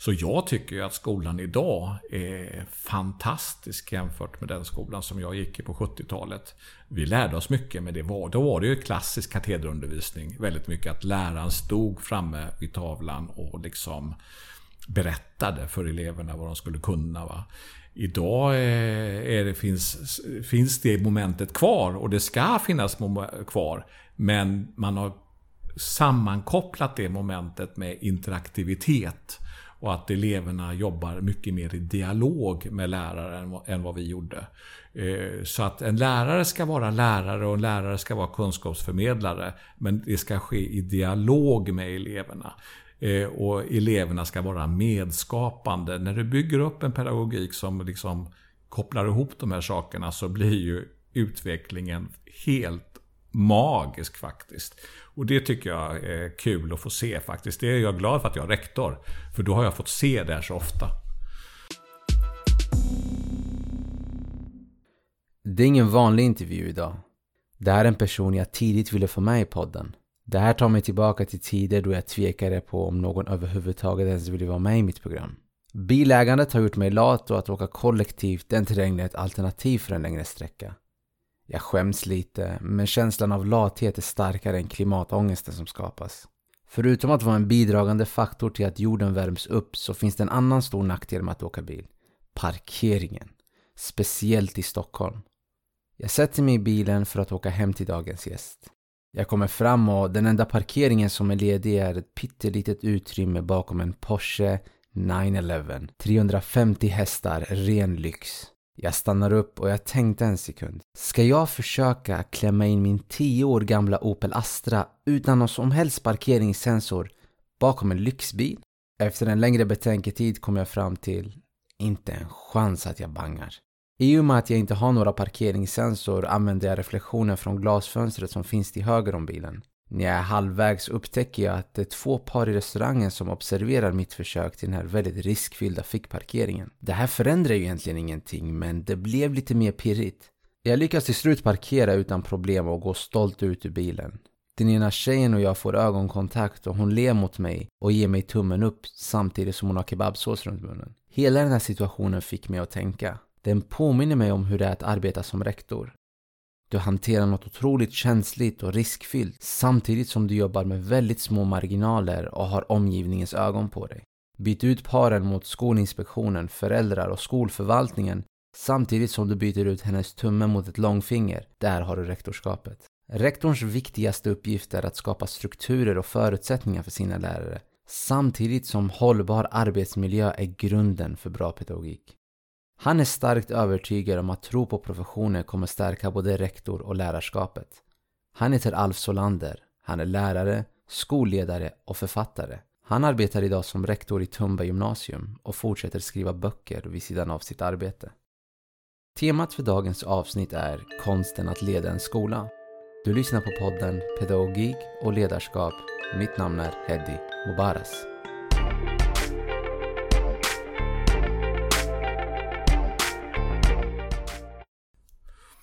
Så jag tycker ju att skolan idag är fantastisk jämfört med den skolan som jag gick i på 70-talet. Vi lärde oss mycket, men det var, då var det ju klassisk katederundervisning. Väldigt mycket att läraren stod framme vid tavlan och liksom berättade för eleverna vad de skulle kunna. Va? Idag eh, är det, finns, finns det momentet kvar och det ska finnas kvar. Men man har sammankopplat det momentet med interaktivitet. Och att eleverna jobbar mycket mer i dialog med läraren än vad vi gjorde. Eh, så att en lärare ska vara lärare och en lärare ska vara kunskapsförmedlare. Men det ska ske i dialog med eleverna. Eh, och eleverna ska vara medskapande. När du bygger upp en pedagogik som liksom kopplar ihop de här sakerna så blir ju utvecklingen helt magisk faktiskt. Och det tycker jag är kul att få se faktiskt. Det är jag glad för att jag är rektor. För då har jag fått se det här så ofta. Det är ingen vanlig intervju idag. Det här är en person jag tidigt ville få med i podden. Det här tar mig tillbaka till tider då jag tvekade på om någon överhuvudtaget ens ville vara med i mitt program. Bilägandet har gjort mig lat och att åka kollektivt är inte längre ett alternativ för en längre sträcka. Jag skäms lite, men känslan av lathet är starkare än klimatångesten som skapas. Förutom att vara en bidragande faktor till att jorden värms upp så finns det en annan stor nackdel med att åka bil. Parkeringen. Speciellt i Stockholm. Jag sätter mig i bilen för att åka hem till dagens gäst. Jag kommer fram och den enda parkeringen som är ledig är ett pyttelitet utrymme bakom en Porsche 911. 350 hästar, ren lyx. Jag stannar upp och jag tänkte en sekund. Ska jag försöka klämma in min 10 år gamla Opel Astra utan någon som helst parkeringssensor bakom en lyxbil? Efter en längre betänketid kom jag fram till inte en chans att jag bangar. I och med att jag inte har några parkeringssensor använder jag reflektionen från glasfönstret som finns till höger om bilen. När jag är halvvägs upptäcker jag att det är två par i restaurangen som observerar mitt försök till den här väldigt riskfyllda fickparkeringen. Det här förändrar ju egentligen ingenting, men det blev lite mer pirrigt. Jag lyckas till slut parkera utan problem och gå stolt ut ur bilen. Den ena tjejen och jag får ögonkontakt och hon ler mot mig och ger mig tummen upp samtidigt som hon har kebabsås runt munnen. Hela den här situationen fick mig att tänka. Den påminner mig om hur det är att arbeta som rektor. Du hanterar något otroligt känsligt och riskfyllt samtidigt som du jobbar med väldigt små marginaler och har omgivningens ögon på dig. Byt ut paren mot Skolinspektionen, föräldrar och skolförvaltningen samtidigt som du byter ut hennes tumme mot ett långfinger. Där har du rektorskapet. Rektorns viktigaste uppgift är att skapa strukturer och förutsättningar för sina lärare samtidigt som hållbar arbetsmiljö är grunden för bra pedagogik. Han är starkt övertygad om att tro på professionen kommer stärka både rektor och lärarskapet. Han heter Alf Solander. Han är lärare, skolledare och författare. Han arbetar idag som rektor i Tumba gymnasium och fortsätter skriva böcker vid sidan av sitt arbete. Temat för dagens avsnitt är konsten att leda en skola. Du lyssnar på podden Pedagogik och ledarskap. Mitt namn är Hedi Mubaras.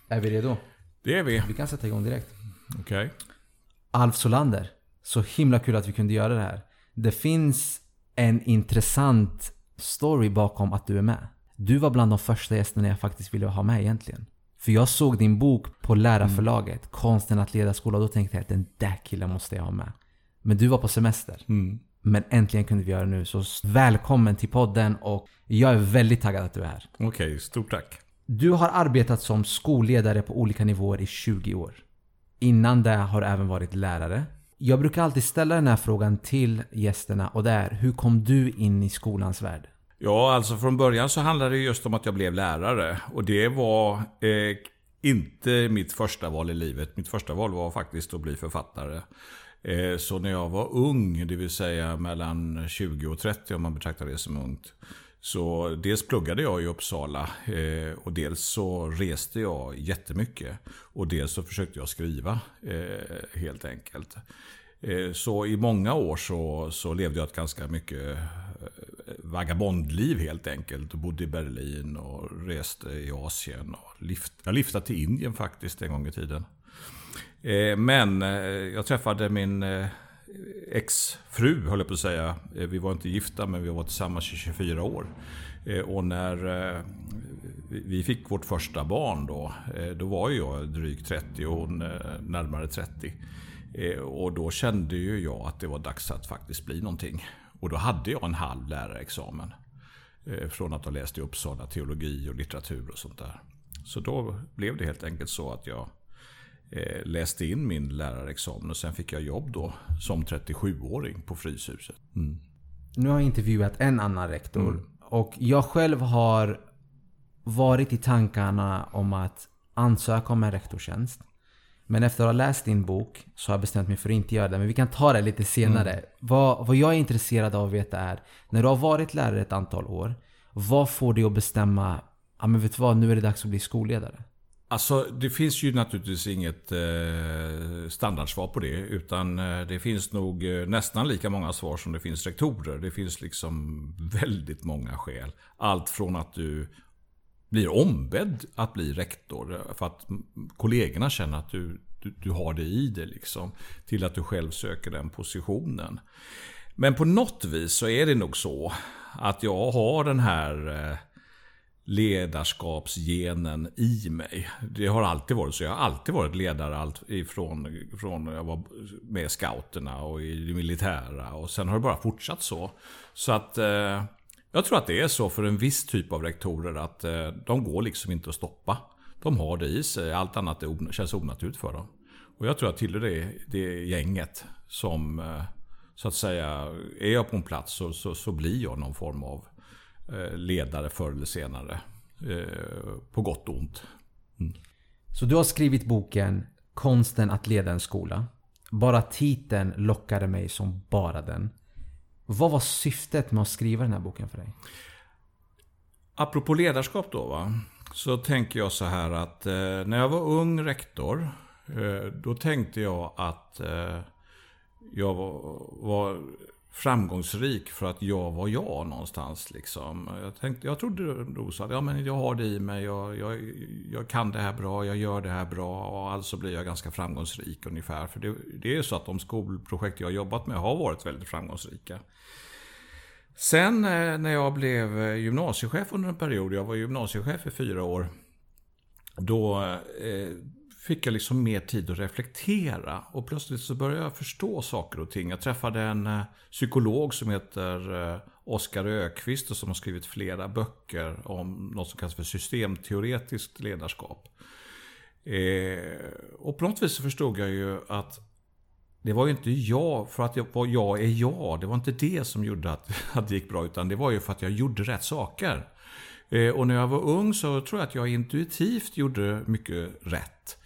Är vi redo? Det är vi. Vi kan sätta igång direkt. Okej. Okay. Alf Solander. Så himla kul att vi kunde göra det här. Det finns en intressant story bakom att du är med. Du var bland de första gästerna jag faktiskt ville ha med egentligen. För jag såg din bok på Lärarförlaget, mm. Konsten att leda skola. Och då tänkte jag att den där killen måste jag ha med. Men du var på semester. Mm. Men äntligen kunde vi göra det nu. Så välkommen till podden och jag är väldigt taggad att du är här. Okej, okay, stort tack. Du har arbetat som skolledare på olika nivåer i 20 år. Innan det har du även varit lärare. Jag brukar alltid ställa den här frågan till gästerna och det är Hur kom du in i skolans värld? Ja, alltså från början så handlade det just om att jag blev lärare. Och det var eh, inte mitt första val i livet. Mitt första val var faktiskt att bli författare. Eh, så när jag var ung, det vill säga mellan 20 och 30 om man betraktar det som ungt. Så dels pluggade jag i Uppsala eh, och dels så reste jag jättemycket. Och dels så försökte jag skriva eh, helt enkelt. Eh, så i många år så, så levde jag ett ganska mycket eh, vagabondliv helt enkelt. Och bodde i Berlin och reste i Asien. Och lift, jag liftade till Indien faktiskt en gång i tiden. Eh, men eh, jag träffade min exfru, höll jag på att säga. Eh, vi var inte gifta men vi var tillsammans i 24 år. Eh, och när eh, vi fick vårt första barn då, då var jag drygt 30 och hon närmare 30. Och då kände ju jag att det var dags att faktiskt bli någonting. Och då hade jag en halv lärarexamen. Från att ha läst i Uppsala teologi och litteratur och sånt där. Så då blev det helt enkelt så att jag läste in min lärarexamen och sen fick jag jobb då som 37-åring på Fryshuset. Mm. Nu har jag intervjuat en annan rektor mm. och jag själv har varit i tankarna om att ansöka om en rektorstjänst. Men efter att ha läst din bok så har jag bestämt mig för att inte göra det. Men vi kan ta det lite senare. Mm. Vad, vad jag är intresserad av att veta är, när du har varit lärare ett antal år, vad får dig att bestämma, ja men vet du vad, nu är det dags att bli skolledare? Alltså det finns ju naturligtvis inget eh, standardsvar på det. Utan eh, det finns nog eh, nästan lika många svar som det finns rektorer. Det finns liksom väldigt många skäl. Allt från att du blir ombedd att bli rektor för att kollegorna känner att du, du, du har det i dig. Liksom, till att du själv söker den positionen. Men på något vis så är det nog så att jag har den här eh, ledarskapsgenen i mig. Det har alltid varit så. Jag har alltid varit ledare allt ifrån från jag var med i scouterna och i det militära. Och sen har det bara fortsatt så. Så att eh, jag tror att det är så för en viss typ av rektorer att eh, de går liksom inte att stoppa. De har det i sig. Allt annat är, känns onaturligt för dem. Och jag tror att tillhör det, det gänget som eh, så att säga, är jag på en plats så, så, så blir jag någon form av Eh, ledare förr eller senare. Eh, på gott och ont. Mm. Så du har skrivit boken Konsten att leda en skola. Bara titeln lockade mig som bara den. Vad var syftet med att skriva den här boken för dig? Apropå ledarskap då va. Så tänker jag så här att eh, när jag var ung rektor. Eh, då tänkte jag att eh, jag var, var framgångsrik för att jag var jag någonstans. Liksom. Jag, tänkte, jag trodde nog så att ja, men jag har det i mig, jag, jag, jag kan det här bra, jag gör det här bra och alltså blir jag ganska framgångsrik ungefär. För det, det är så att de skolprojekt jag har jobbat med har varit väldigt framgångsrika. Sen eh, när jag blev eh, gymnasiechef under en period, jag var gymnasiechef i fyra år. Då eh, fick jag liksom mer tid att reflektera. Och plötsligt så började jag förstå saker och ting. Jag träffade en eh, psykolog som heter eh, Oskar Ökvist och som har skrivit flera böcker om något som kallas för systemteoretiskt ledarskap. Eh, och på något vis så förstod jag ju att det var ju inte jag, för att jag, jag är jag. Det var inte det som gjorde att, att det gick bra. Utan det var ju för att jag gjorde rätt saker. Och när jag var ung så tror jag att jag intuitivt gjorde mycket rätt.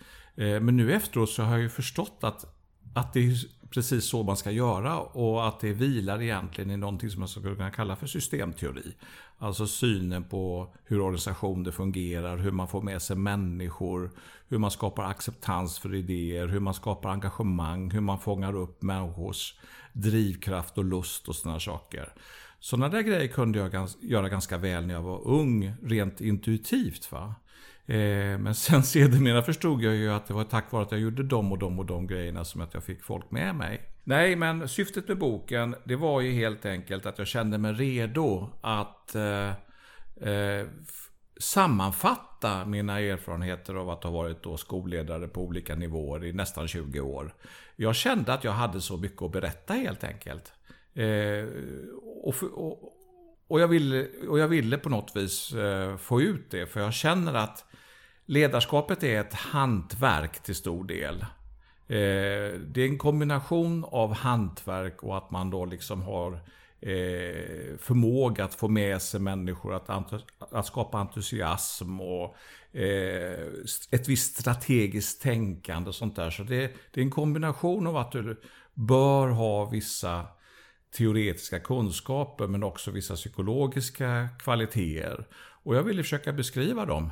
Eh, men nu efteråt så har jag ju förstått att, att det är precis så man ska göra och att det vilar egentligen i någonting som man skulle kunna kalla för systemteori. Alltså synen på hur organisationer fungerar, hur man får med sig människor, hur man skapar acceptans för idéer, hur man skapar engagemang, hur man fångar upp människors drivkraft och lust och sådana saker. Sådana där grejer kunde jag göra ganska väl när jag var ung, rent intuitivt. Va? Eh, men sen sedermera förstod jag ju att det var tack vare att jag gjorde de och de och de grejerna som att jag fick folk med mig. Nej, men syftet med boken, det var ju helt enkelt att jag kände mig redo att eh, eh, sammanfatta mina erfarenheter av att ha varit då skolledare på olika nivåer i nästan 20 år. Jag kände att jag hade så mycket att berätta helt enkelt. Eh, och, och, och, jag ville, och jag ville på något vis eh, få ut det, för jag känner att Ledarskapet är ett hantverk till stor del. Eh, det är en kombination av hantverk och att man då liksom har eh, förmåga att få med sig människor, att, att skapa entusiasm och eh, ett visst strategiskt tänkande och sånt där. Så det, det är en kombination av att du bör ha vissa teoretiska kunskaper men också vissa psykologiska kvaliteter. Och jag ville försöka beskriva dem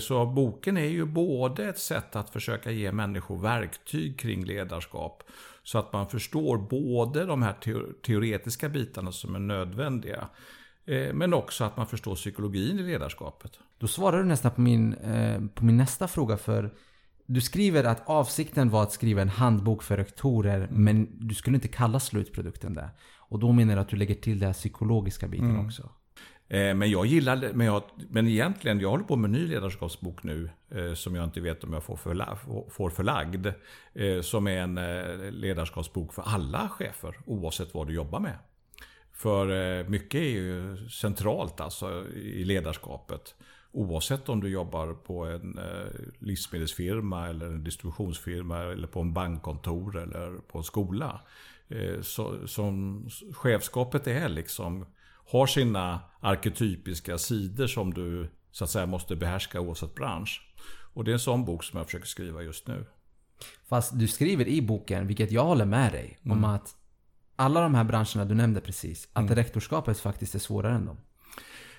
så boken är ju både ett sätt att försöka ge människor verktyg kring ledarskap. Så att man förstår både de här teoretiska bitarna som är nödvändiga. Eh, men också att man förstår psykologin i ledarskapet. Då svarar du nästan på min, eh, på min nästa fråga. För Du skriver att avsikten var att skriva en handbok för rektorer men du skulle inte kalla slutprodukten det. Och då menar du att du lägger till den psykologiska biten mm. också. Eh, men jag gillar men, jag, men egentligen, jag håller på med en ny ledarskapsbok nu. Eh, som jag inte vet om jag får, förla, får förlagd. Eh, som är en ledarskapsbok för alla chefer, oavsett vad du jobbar med. För mycket är ju centralt alltså i ledarskapet. Oavsett om du jobbar på en livsmedelsfirma eller en distributionsfirma eller på en bankkontor eller på en skola. Så, som chefskapet är liksom har sina arketypiska sidor som du så att säga måste behärska oavsett bransch. Och det är en sån bok som jag försöker skriva just nu. Fast du skriver i boken, vilket jag håller med dig, mm. om att alla de här branscherna du nämnde precis, att mm. rektorskapet faktiskt är svårare än dem.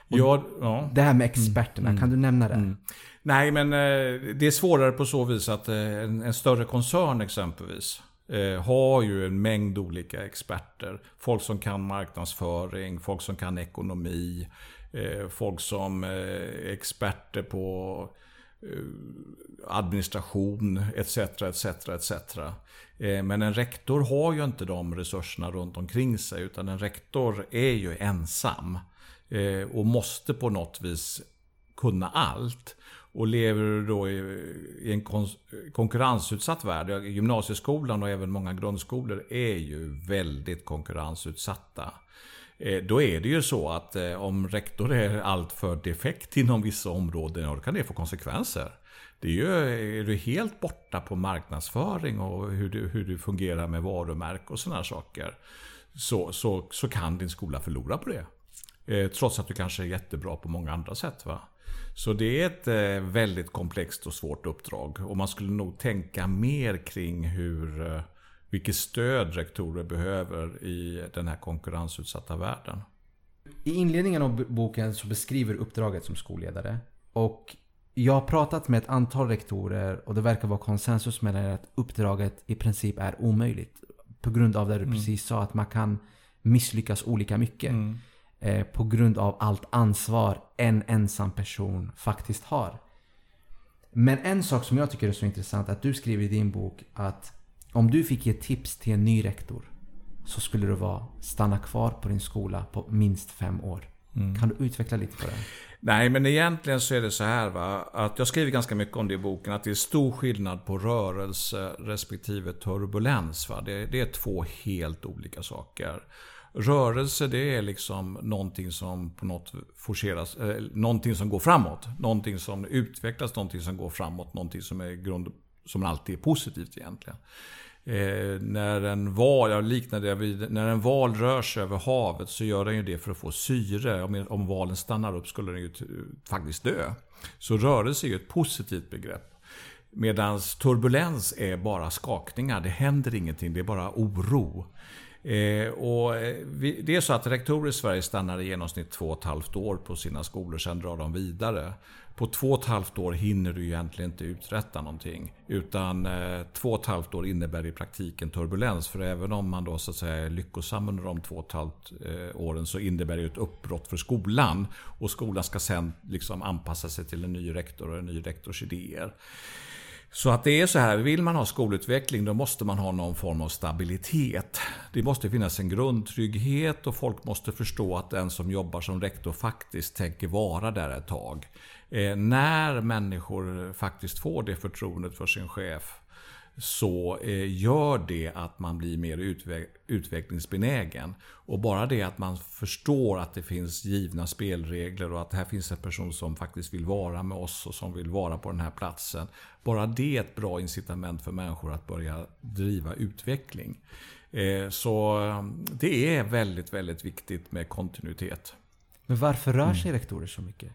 ja, ja. Det här med experterna, mm. kan du nämna det? Mm. Nej, men eh, det är svårare på så vis att eh, en, en större koncern exempelvis eh, har ju en mängd olika experter. Folk som kan marknadsföring, folk som kan ekonomi, eh, folk som är experter på eh, administration etc. etc, etc. Men en rektor har ju inte de resurserna runt omkring sig utan en rektor är ju ensam eh, och måste på något vis kunna allt. Och lever du då i, en konkurrensutsatt värld. Gymnasieskolan och även många grundskolor är ju väldigt konkurrensutsatta. Eh, då är det ju så att eh, om rektor är alltför defekt inom vissa områden, då kan det få konsekvenser. Det är ju är du helt borta på marknadsföring och hur du, hur du fungerar med varumärke och sådana saker. Så, så, så kan din skola förlora på det. Eh, trots att du kanske är jättebra på många andra sätt. Va? Så det är ett eh, väldigt komplext och svårt uppdrag. Och man skulle nog tänka mer kring hur, eh, vilket stöd rektorer behöver i den här konkurrensutsatta världen. I inledningen av boken så beskriver uppdraget som skolledare. Och jag har pratat med ett antal rektorer och det verkar vara konsensus mellan er att uppdraget i princip är omöjligt. På grund av det du mm. precis sa, att man kan misslyckas olika mycket. Mm eh, på grund av allt ansvar en ensam person faktiskt har. Men en sak som jag tycker är så intressant att du skriver i din bok att om du fick ge tips till en ny rektor så skulle det vara stanna kvar på din skola på minst fem år. Mm. Kan du utveckla lite på det? Nej, men egentligen så är det så här va, att jag skriver ganska mycket om det i boken, att det är stor skillnad på rörelse respektive turbulens. Va? Det, det är två helt olika saker. Rörelse det är liksom någonting som på något forceras, eh, någonting som går framåt. Någonting som utvecklas, någonting som går framåt, någonting som är grund, som alltid är positivt egentligen. Eh, när en val, jag liknade det vid, när en val rör sig över havet så gör den ju det för att få syre. Om, om valen stannar upp skulle den ju faktiskt dö. Så rörelse är ju ett positivt begrepp. Medan turbulens är bara skakningar, det händer ingenting, det är bara oro. Eh, och eh, vi, det är så att rektorer i Sverige stannar i genomsnitt två och ett halvt år på sina skolor, sen drar de vidare. På två och ett halvt år hinner du egentligen inte uträtta någonting. Utan eh, två och ett halvt år innebär i praktiken turbulens. För även om man då så att säga är lyckosam under de två och ett halvt eh, åren så innebär det ett uppbrott för skolan. Och skolan ska sen liksom anpassa sig till en ny rektor och en ny rektors idéer. Så att det är så här, vill man ha skolutveckling då måste man ha någon form av stabilitet. Det måste finnas en grundtrygghet och folk måste förstå att den som jobbar som rektor faktiskt tänker vara där ett tag. Eh, när människor faktiskt får det förtroendet för sin chef så eh, gör det att man blir mer utvecklingsbenägen. Och bara det att man förstår att det finns givna spelregler och att här finns en person som faktiskt vill vara med oss och som vill vara på den här platsen. Bara det är ett bra incitament för människor att börja driva utveckling. Eh, så eh, det är väldigt, väldigt viktigt med kontinuitet. Men varför rör sig mm. rektorer så mycket?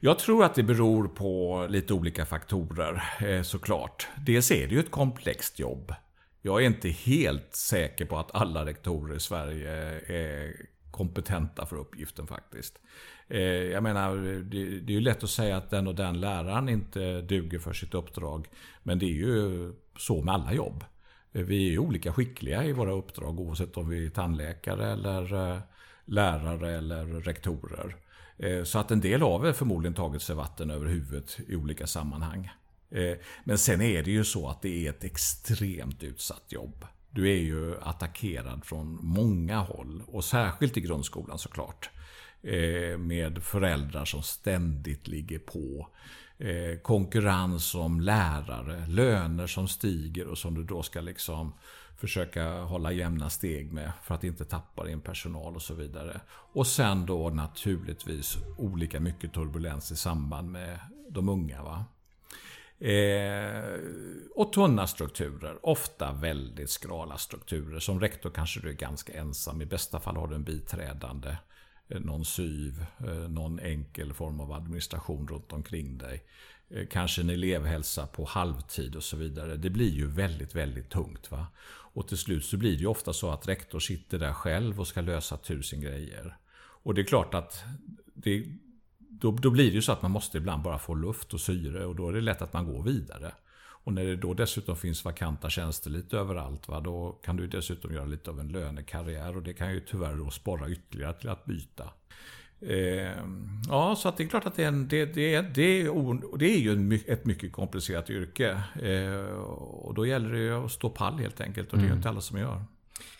Jag tror att det beror på lite olika faktorer eh, såklart. Dels är det ju ett komplext jobb. Jag är inte helt säker på att alla rektorer i Sverige är kompetenta för uppgiften faktiskt. Eh, jag menar, det är ju lätt att säga att den och den läraren inte duger för sitt uppdrag. Men det är ju så med alla jobb. Vi är ju olika skickliga i våra uppdrag oavsett om vi är tandläkare eller eh, lärare eller rektorer. Eh, så att en del av er förmodligen tagit sig vatten över huvudet i olika sammanhang. Eh, men sen är det ju så att det är ett extremt utsatt jobb. Du är ju attackerad från många håll och särskilt i grundskolan såklart. Eh, med föräldrar som ständigt ligger på. Konkurrens om lärare, löner som stiger och som du då ska liksom försöka hålla jämna steg med för att inte tappa din personal och så vidare. Och sen då naturligtvis olika mycket turbulens i samband med de unga. Va? Eh, och tunna strukturer, ofta väldigt skrala strukturer. Som rektor kanske du är ganska ensam, i bästa fall har du en biträdande, eh, någon syv, eh, någon enkel form av administration runt omkring dig. Eh, kanske en elevhälsa på halvtid och så vidare. Det blir ju väldigt, väldigt tungt. Va? Och till slut så blir det ju ofta så att rektor sitter där själv och ska lösa tusen grejer. Och det är klart att det, då, då blir det ju så att man måste ibland bara få luft och syre och då är det lätt att man går vidare. Och när det då dessutom finns vakanta tjänster lite överallt, va, då kan du dessutom göra lite av en lönekarriär och det kan ju tyvärr då sporra ytterligare till att byta. Eh, ja, så att det är klart att det är, en, det, det, det, är, det är ju ett mycket komplicerat yrke. Eh, och då gäller det ju att stå pall helt enkelt. Och det är ju mm. inte alla som gör.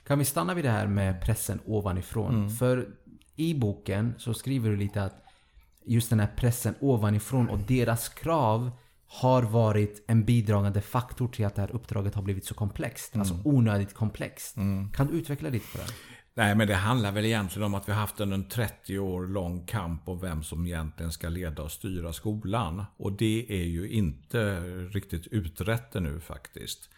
Kan vi stanna vid det här med pressen ovanifrån? Mm. För i boken så skriver du lite att just den här pressen ovanifrån och deras krav har varit en bidragande faktor till att det här uppdraget har blivit så komplext. Alltså mm. Alltså onödigt komplext. Mm. Kan du utveckla lite på det? Nej, men det handlar väl egentligen om att vi har haft en 30 år lång kamp om vem som egentligen ska leda och styra skolan. Och det är ju inte riktigt utrett nu faktiskt.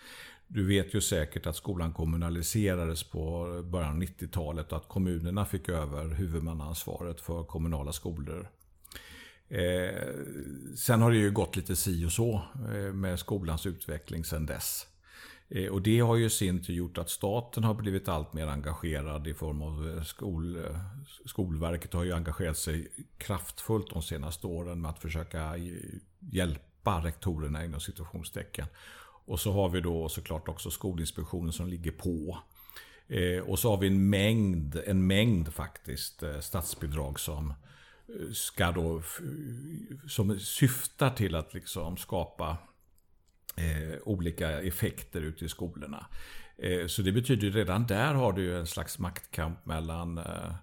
Du vet ju säkert att skolan kommunaliserades på början av 90-talet och att kommunerna fick över huvudmannaansvaret för kommunala skolor. Eh, sen har det ju gått lite si och så eh, med skolans utveckling sen dess. Eh, och det har ju i sin tur gjort att staten har blivit allt mer engagerad i form av eh, skol, eh, Skolverket har ju engagerat sig kraftfullt de senaste åren med att försöka hjälpa rektorerna inom situationstecken. Och så har vi då såklart också Skolinspektionen som ligger på. Och så har vi en mängd, en mängd faktiskt statsbidrag som ska då som syftar till att liksom skapa eh, olika effekter ute i skolorna. Eh, så det betyder redan där har du en slags maktkamp mellan eh,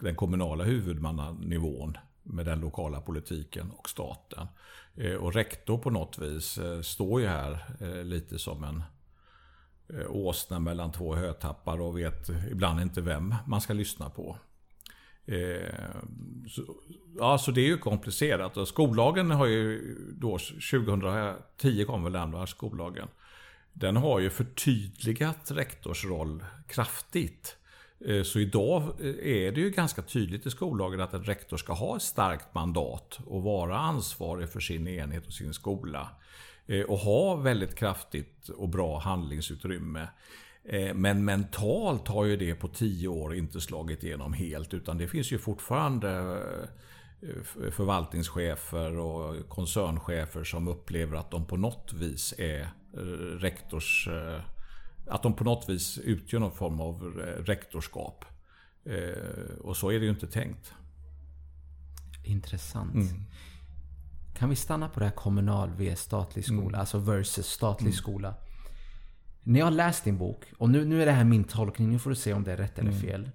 den kommunala huvudmannanivån med den lokala politiken och staten. Eh, och rektor på något vis eh, står ju här eh, lite som en eh, åsna mellan två hötappar och vet ibland inte vem man ska lyssna på. Eh, så, ja, så det är ju komplicerat. Och skollagen har ju då, 2010 kom väl den va, skollagen. Den har ju förtydligat rektors roll kraftigt. Eh, så idag eh, är det ju ganska tydligt i skollagen att en rektor ska ha ett starkt mandat och vara ansvarig för sin enhet och sin skola. Eh, och ha väldigt kraftigt och bra handlingsutrymme. Eh, men mentalt har ju det på tio år inte slagit igenom helt utan det finns ju fortfarande eh, förvaltningschefer och koncernchefer som upplever att de på något vis är eh, rektors... Att de på något vis utgör någon form av rektorskap. Och så är det ju inte tänkt. Intressant. Mm. Kan vi stanna på det här kommunal vs statlig skola, mm. alltså versus statlig mm. skola? När jag har läst din bok, och nu, nu är det här min tolkning, nu får du se om det är rätt eller mm. fel.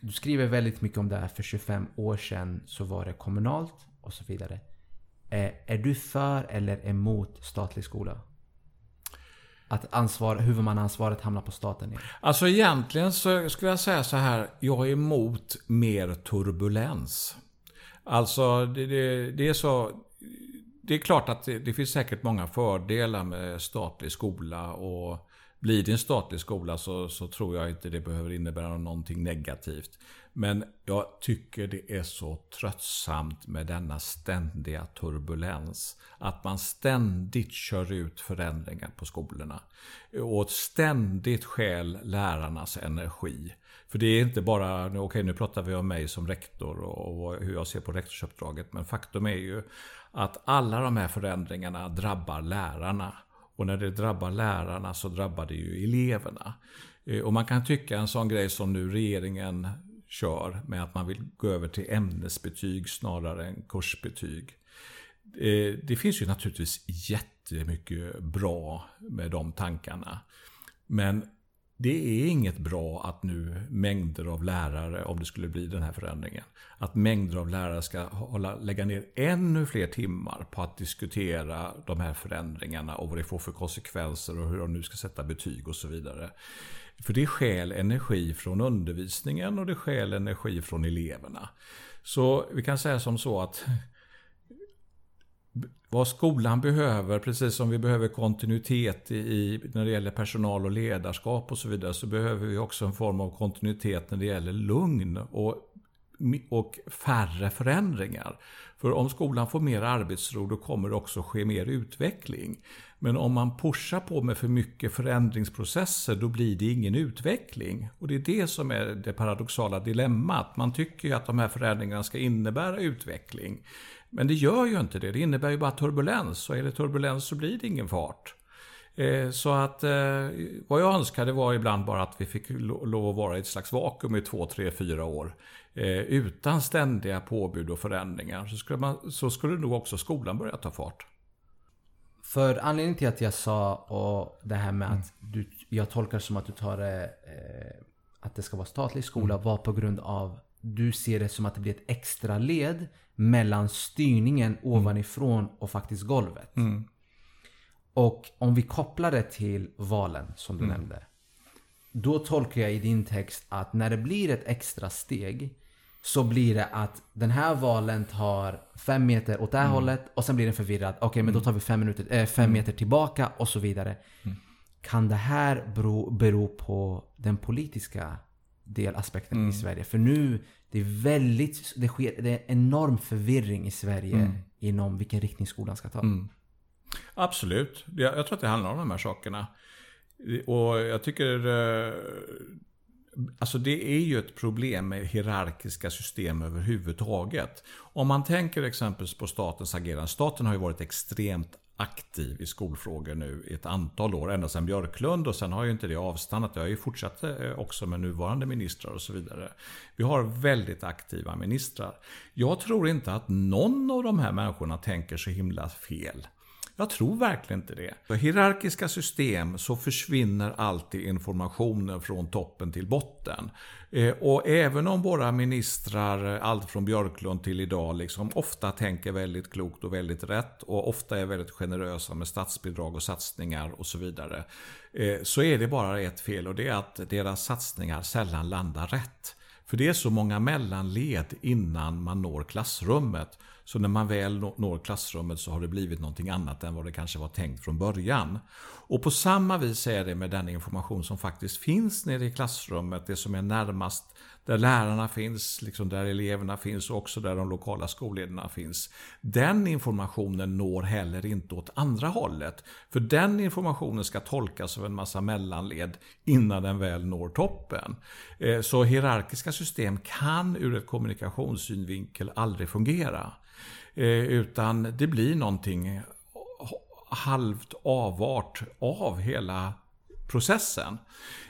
Du skriver väldigt mycket om det här för 25 år sedan så var det kommunalt och så vidare. Är, är du för eller emot statlig skola? Att ansvar, huvudmannaansvaret hamnar på staten igen? Alltså egentligen så skulle jag säga så här. Jag är emot mer turbulens. Alltså det, det, det är så... Det är klart att det, det, finns säkert många fördelar med statlig skola och blir det en statlig skola så, så tror jag inte det behöver innebära någonting negativt. Men jag tycker det är så tröttsamt med denna ständiga turbulens. Att man ständigt kör ut förändringar på skolorna. Och ständigt skäl lärarnas energi. För det är inte bara, okej okay, nu pratar vi om mig som rektor och hur jag ser på rektorsuppdraget. Men faktum är ju att alla de här förändringarna drabbar lärarna. Och när det drabbar lärarna så drabbar det ju eleverna. Eh, och man kan tycka en sån grej som nu regeringen kör med att man vill gå över till ämnesbetyg snarare än kursbetyg. Eh, det finns ju naturligtvis jättemycket bra med de tankarna. Men det är inget bra att nu mängder av lärare, om det skulle bli den här förändringen, att mängder av lärare ska hålla, lägga ner ännu fler timmar på att diskutera de här förändringarna och vad det får för konsekvenser och hur de nu ska sätta betyg och så vidare. För det skäl energi från undervisningen och det skäl energi från eleverna. Så vi kan säga som så att vad skolan behöver, precis som vi behöver kontinuitet i, när det gäller personal och ledarskap och så vidare, så behöver vi också en form av kontinuitet när det gäller lugn och, och färre förändringar. För om skolan får mer arbetsro, då kommer det också ske mer utveckling. Men om man pushar på med för mycket förändringsprocesser, då blir det ingen utveckling. Och det är det som är det paradoxala dilemmat. Man tycker ju att de här förändringarna ska innebära utveckling. Men det gör ju inte det. Det innebär ju bara turbulens. Och är det turbulens så blir det ingen fart. Eh, så att eh, vad jag önskade var ibland bara att vi fick lov att vara i ett slags vakuum i två, tre, fyra år. Eh, utan ständiga påbud och förändringar. Så skulle, man, så skulle nog också skolan börja ta fart. För anledningen till att jag sa och det här med mm. att du, jag tolkar som att du tar det, att det ska vara statlig skola mm. var på grund av du ser det som att det blir ett extra led mellan styrningen mm. ovanifrån och faktiskt golvet. Mm. Och om vi kopplar det till valen som du mm. nämnde. Då tolkar jag i din text att när det blir ett extra steg så blir det att den här valen tar fem meter åt det här mm. hållet och sen blir den förvirrad. Okej, okay, men då mm. tar vi fem, minuter, äh, fem mm. meter tillbaka och så vidare. Kan det här bero, bero på den politiska delaspekten mm. i Sverige. För nu, det är väldigt, det sker det är enorm förvirring i Sverige mm. inom vilken riktning skolan ska ta. Mm. Absolut. Jag, jag, tror att det handlar om de här sakerna. Och jag tycker... Eh, alltså det är ju ett problem med hierarkiska system överhuvudtaget. Om man tänker exempelvis på statens agerande. Staten har ju varit extremt aktiv i skolfrågor nu i ett antal år, ända sedan Björklund och sen har ju inte det avstannat. Jag har ju fortsatt eh, också med nuvarande ministrar och så vidare. Vi har väldigt aktiva ministrar. Jag tror inte att någon av de här människorna tänker så himla fel. Jag tror verkligen inte det. För hierarkiska system så försvinner alltid informationen från toppen till botten. Eh, och även om våra ministrar, eh, allt från Björklund till idag, liksom ofta tänker väldigt klokt och väldigt rätt och ofta är väldigt generösa med statsbidrag och satsningar och så vidare. Eh, så är det bara ett fel och det är att deras satsningar sällan landar rätt. För det är så många mellanled innan man når klassrummet. Så när man väl når klassrummet så har det blivit någonting annat än vad det kanske var tänkt från början. Och på samma vis är det med den information som faktiskt finns nere i klassrummet. Det som är närmast där lärarna finns, liksom där eleverna finns och också där de lokala skolledarna finns. Den informationen når heller inte åt andra hållet. För den informationen ska tolkas av en massa mellanled innan den väl når toppen. Eh, så hierarkiska system kan ur ett kommunikationssynvinkel aldrig fungera. Eh, utan det blir någonting halvt avart av hela processen.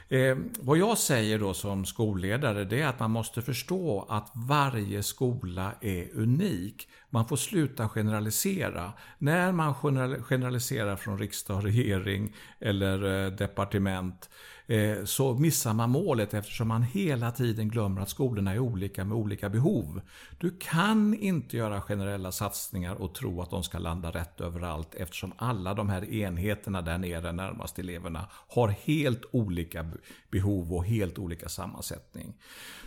Eh, vad jag säger då som skolledare det är att man måste förstå att varje skola är unik. Man får sluta generalisera. När man generaliserar från riksdag, regering eller eh, departement Eh, Eh, så missar man målet eftersom man hela tiden glömmer att skolorna är olika med olika behov. Du kan inte göra generella satsningar och tro att de ska landa rätt överallt eftersom alla de här enheterna där nere närmast eleverna har helt olika behov och helt olika sammansättning.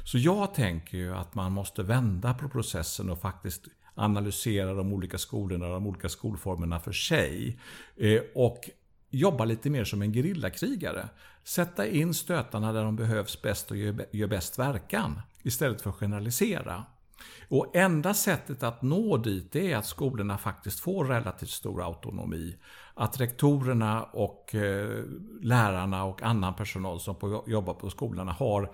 Så jag tänker ju att man måste vända på processen och faktiskt analysera de olika skolorna och de olika skolformerna för sig. Eh, och jobba lite mer som en gerillakrigare. Sätta in stötarna där de behövs bäst och gör bäst verkan. Istället för att generalisera. Och enda sättet att nå dit är att skolorna faktiskt får relativt stor autonomi. Att rektorerna och eh, lärarna och annan personal som jobbar på skolorna har,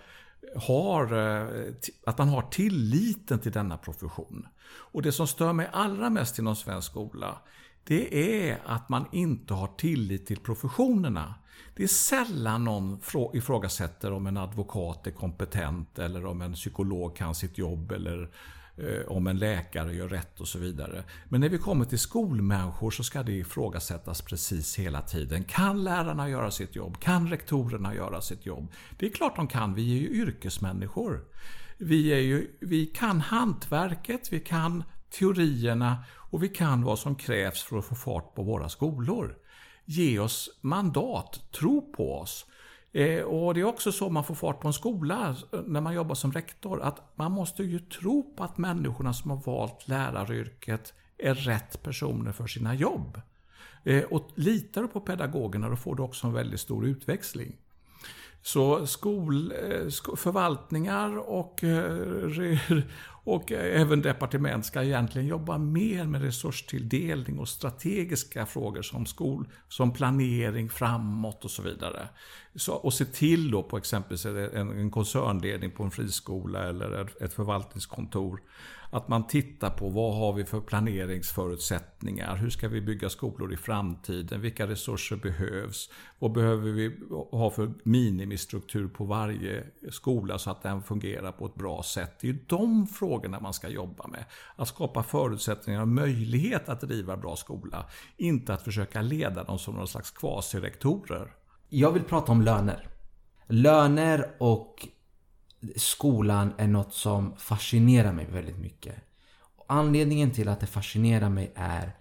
har, eh, att man har tilliten till denna profession. Och det som stör mig allra mest inom svensk skola det är att man inte har tillit till professionerna. Det är sällan någon ifrågasätter om en advokat är kompetent eller om en psykolog kan sitt jobb eller eh, om en läkare gör rätt och så vidare. Men när vi kommer till skolmänniskor så ska det ifrågasättas precis hela tiden. Kan lärarna göra sitt jobb? Kan rektorerna göra sitt jobb? Det är klart de kan, vi är ju yrkesmänniskor. Vi, är ju, vi kan hantverket, vi kan teorierna och vi kan vad som krävs för att få fart på våra skolor. Ge oss mandat, tro på oss. Eh, och Det är också så man får fart på en skola eh, när man jobbar som rektor. Att man måste ju tro på att människorna som har valt läraryrket är rätt personer för sina jobb. Eh, och litar du på pedagogerna då får du också en väldigt stor utväxling. Så skol, eh, förvaltningar och, eh, och även departement ska egentligen jobba mer med resurstilldelning och strategiska frågor som skol, som planering framåt och så vidare. Så, och se till då på exempelvis en, en koncernledning på en friskola eller ett förvaltningskontor att man tittar på vad har vi för planeringsförutsättningar? Hur ska vi bygga skolor i framtiden? Vilka resurser behövs? Vad behöver vi ha för minimistruktur på varje skola så att den fungerar på ett bra sätt? Det är ju de frågorna man ska jobba med. Att skapa förutsättningar och möjlighet att driva bra skola. Inte att försöka leda dem som någon slags kvasirektorer. Jag vill prata om löner. Löner och skolan är något som fascinerar mig väldigt mycket. Anledningen till att det fascinerar mig är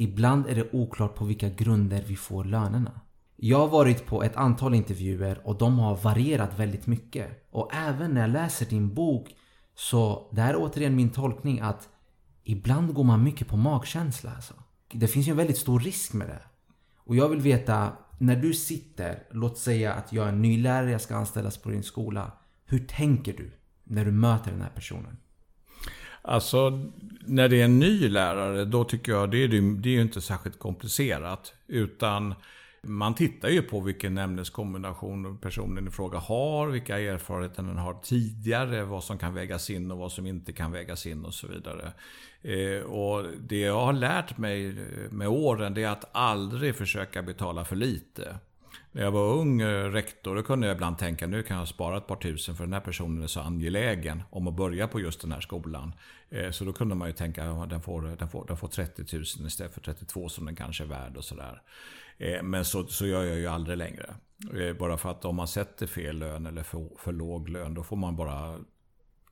Ibland är det oklart på vilka grunder vi får lönerna. Jag har varit på ett antal intervjuer och de har varierat väldigt mycket. Och även när jag läser din bok så det här är återigen min tolkning att ibland går man mycket på magkänsla. Alltså. Det finns ju en väldigt stor risk med det. Och jag vill veta, när du sitter, låt säga att jag är en ny lärare, jag ska anställas på din skola. Hur tänker du när du möter den här personen? Alltså, när det är en ny lärare, då tycker jag det är, det är ju inte särskilt komplicerat. Utan man tittar ju på vilken ämneskombination personen i fråga har, vilka erfarenheter den har tidigare, vad som kan vägas in och vad som inte kan vägas in och så vidare. Eh, och det jag har lärt mig med åren, det är att aldrig försöka betala för lite. När jag var ung eh, rektor då kunde jag ibland tänka nu kan jag spara ett par tusen för den här personen är så angelägen om att börja på just den här skolan. Eh, så då kunde man ju tänka att den får, den får, den får 30 000 istället för 32 som den kanske är värd och sådär. Eh, men så, så gör jag ju aldrig längre. Bara för att om man sätter fel lön eller för, för låg lön då får man bara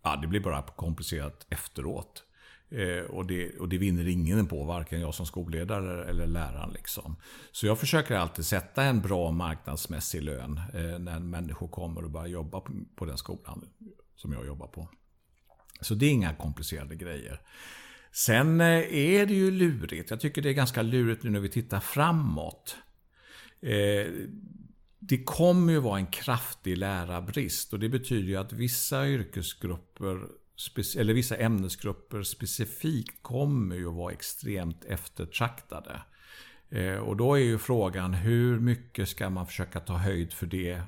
Ja, det blir bara komplicerat efteråt. Eh, och, det, och det vinner ingen på, varken jag som skolledare eller läraren. Liksom. Så jag försöker alltid sätta en bra marknadsmässig lön eh, när människor kommer och börjar jobba på, på den skolan som jag jobbar på. Så det är inga komplicerade grejer. Sen eh, är det ju lurigt. Jag tycker det är ganska lurigt nu när vi tittar framåt. Eh, det kommer ju vara en kraftig lärarbrist och det betyder ju att vissa yrkesgrupper eller vissa ämnesgrupper specifikt kommer ju att vara extremt eftertraktade. Eh, och då är ju frågan hur mycket ska man försöka ta höjd för det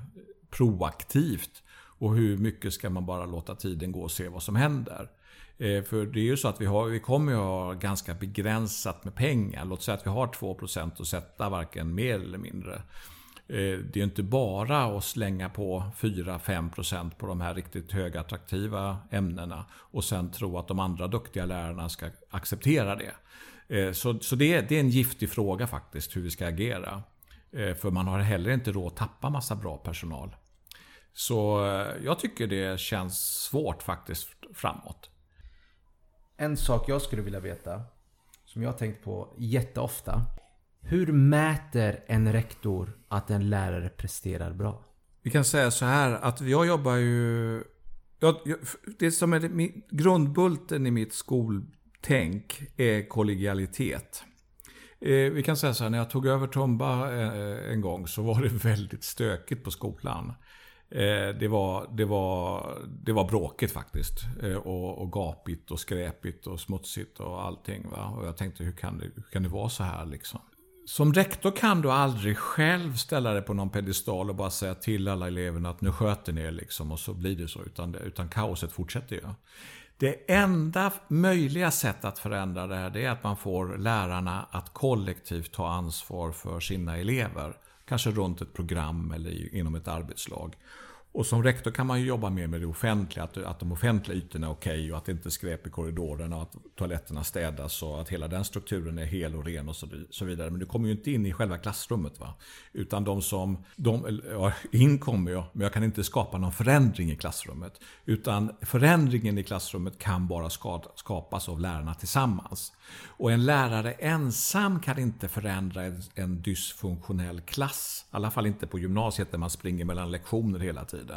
proaktivt? Och hur mycket ska man bara låta tiden gå och se vad som händer? Eh, för det är ju så att vi, har, vi kommer ju ha ganska begränsat med pengar. Låt säga att vi har 2% att sätta varken mer eller mindre. Eh, det är inte bara att slänga på 4-5% på de här riktigt högattraktiva ämnena och sen tro att de andra duktiga lärarna ska acceptera det. Eh, så, så det, är, det är en giftig fråga faktiskt hur vi ska agera. Eh, för man har heller inte råd att tappa massa bra personal. Så jag tycker det känns svårt faktiskt framåt. En sak jag skulle vilja veta, som jag har tänkt på jätteofta. Hur mäter en rektor att en lärare presterar bra? Vi kan säga så här att jag jobbar ju... Jag, det som är grundbulten i mitt skoltänk är kollegialitet. Eh, vi kan säga så här, när jag tog över Tomba eh, en gång så var det väldigt stökigt på skolan. Eh, det var, det, var, det var bråkigt faktiskt. Eh, och, och gapigt och skräpigt och smutsigt och allting. Va? Och jag tänkte, hur kan, det, hur kan det vara så här liksom? Som rektor kan du aldrig själv ställa dig på någon pedestal och bara säga till alla eleverna att nu sköter ni er liksom och så blir det så. Utan, utan kaoset fortsätter ju. Det enda möjliga sättet att förändra det här det är att man får lärarna att kollektivt ta ansvar för sina elever. Kanske runt ett program eller inom ett arbetslag. Och som rektor kan man ju jobba mer med det offentliga, att, att de offentliga ytorna är okej okay och att det inte är skräp i korridorerna och att toaletterna städas och att hela den strukturen är hel och ren och så, vidare. Men du kommer ju inte in i själva klassrummet. Va? Utan de som, de, ja, in kommer jag, men jag kan inte skapa någon förändring i klassrummet. Utan förändringen i klassrummet kan bara skapas av lärarna tillsammans. Och en lärare ensam kan inte förändra en, en dysfunktionell klass. I alla fall inte på gymnasiet där man springer mellan lektioner hela tiden.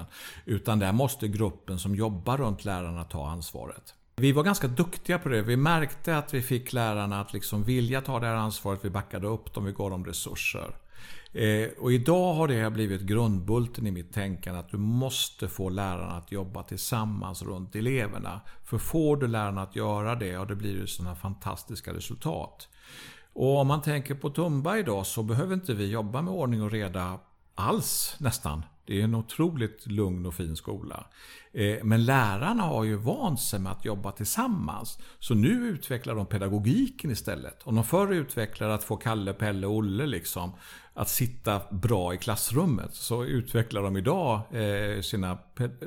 Utan där måste gruppen som jobbar runt lärarna ta ansvaret. Vi var ganska duktiga på det. Vi märkte att vi fick lärarna att liksom vilja ta det här ansvaret. Vi backade upp dem, vi gav dem resurser. Eh, och idag har det blivit grundbulten i mitt tänkande att du måste få lärarna att jobba tillsammans runt eleverna. För får du lärarna att göra det, ja, det blir ju sådana fantastiska resultat. Och om man tänker på Tumba idag så behöver inte vi jobba med ordning och reda alls nästan. Det är en otroligt lugn och fin skola. Eh, men lärarna har ju vant sig med att jobba tillsammans. Så nu utvecklar de pedagogiken istället. Om de förr utvecklade att få Kalle, Pelle och Olle liksom att sitta bra i klassrummet så utvecklar de idag eh, sina